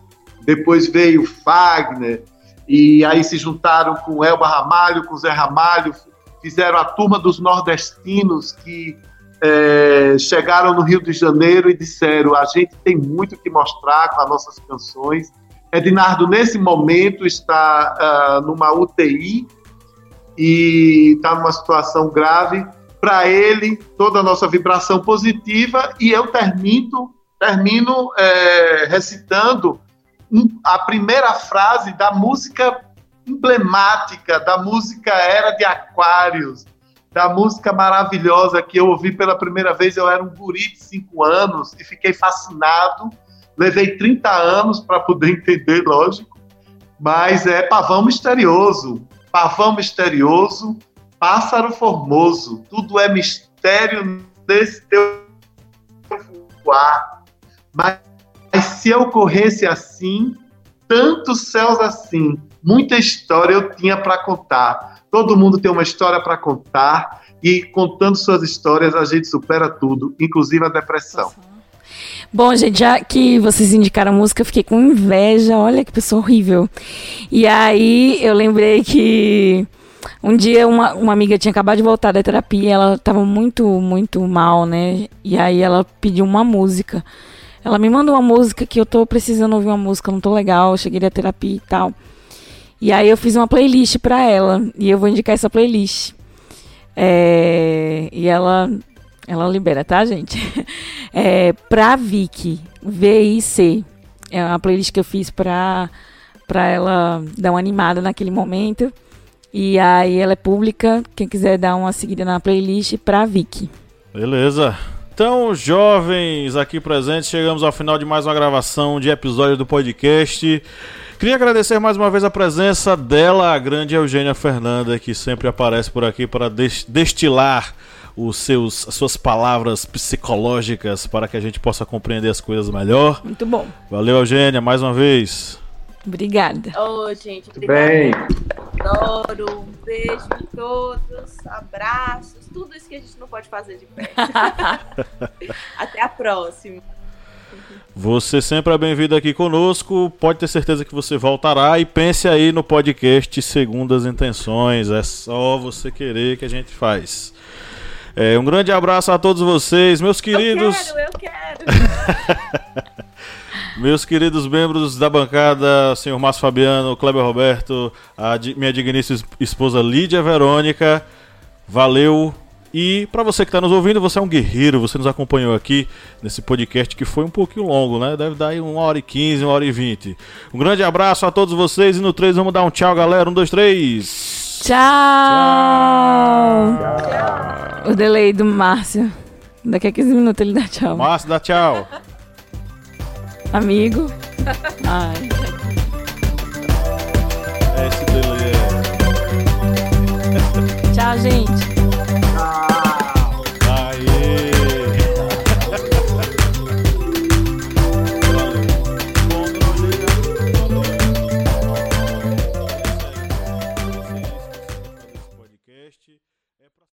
Depois veio Fagner, e aí se juntaram com Elba Ramalho, com Zé Ramalho, fizeram a turma dos nordestinos que é, chegaram no Rio de Janeiro e disseram: a gente tem muito que mostrar com as nossas canções. Ednardo, nesse momento, está uh, numa UTI e está numa situação grave. Para ele, toda a nossa vibração positiva, e eu termino, termino é, recitando a primeira frase da música emblemática da música Era de Aquários, da música maravilhosa que eu ouvi pela primeira vez. Eu era um guri de 5 anos e fiquei fascinado. Levei 30 anos para poder entender, lógico. Mas é pavão misterioso. Pavão misterioso, pássaro formoso. Tudo é mistério nesse teu voar. Mas, mas se ocorresse assim, tantos céus assim, muita história eu tinha para contar. Todo mundo tem uma história para contar e contando suas histórias a gente supera tudo, inclusive a depressão. Bom, gente, já que vocês indicaram a música, eu fiquei com inveja. Olha que pessoa horrível. E aí eu lembrei que Um dia uma, uma amiga tinha acabado de voltar da terapia, ela tava muito, muito mal, né? E aí ela pediu uma música. Ela me mandou uma música que eu tô precisando ouvir uma música, não tô legal, cheguei da terapia e tal. E aí eu fiz uma playlist para ela e eu vou indicar essa playlist. É, e ela ela libera, tá, gente? *laughs* É, pra Vicky, V-I-C. É uma playlist que eu fiz pra, pra ela dar uma animada naquele momento. E aí ela é pública. Quem quiser dar uma seguida na playlist pra Vicky. Beleza. Então, jovens aqui presentes, chegamos ao final de mais uma gravação de episódio do podcast. Queria agradecer mais uma vez a presença dela, a grande Eugênia Fernanda, que sempre aparece por aqui para destilar os seus, as suas palavras psicológicas para que a gente possa compreender as coisas melhor. Muito bom. Valeu, Eugênia, mais uma vez. Obrigada. Ô, oh, gente, obrigada. Bem. Adoro. Um beijo em todos. Abraços. Tudo isso que a gente não pode fazer de pé. *laughs* Até a próxima. Você sempre é bem-vindo aqui conosco. Pode ter certeza que você voltará. E pense aí no podcast Segundas Intenções. É só você querer que a gente faz. É, um grande abraço a todos vocês, meus queridos. Eu quero, eu quero. *laughs* meus queridos membros da bancada, senhor Márcio Fabiano, Kleber Roberto, a minha digníssima esposa Lídia Verônica. Valeu. E para você que está nos ouvindo, você é um guerreiro, você nos acompanhou aqui nesse podcast que foi um pouquinho longo, né? Deve dar aí uma hora e quinze, uma hora e vinte. Um grande abraço a todos vocês e no 3 vamos dar um tchau, galera. Um, dois, três. Tchau. tchau. O delay do Márcio. Daqui a 15 minutos ele dá tchau. Márcio, dá tchau. Amigo. Ai. Esse delay é. Tchau, gente.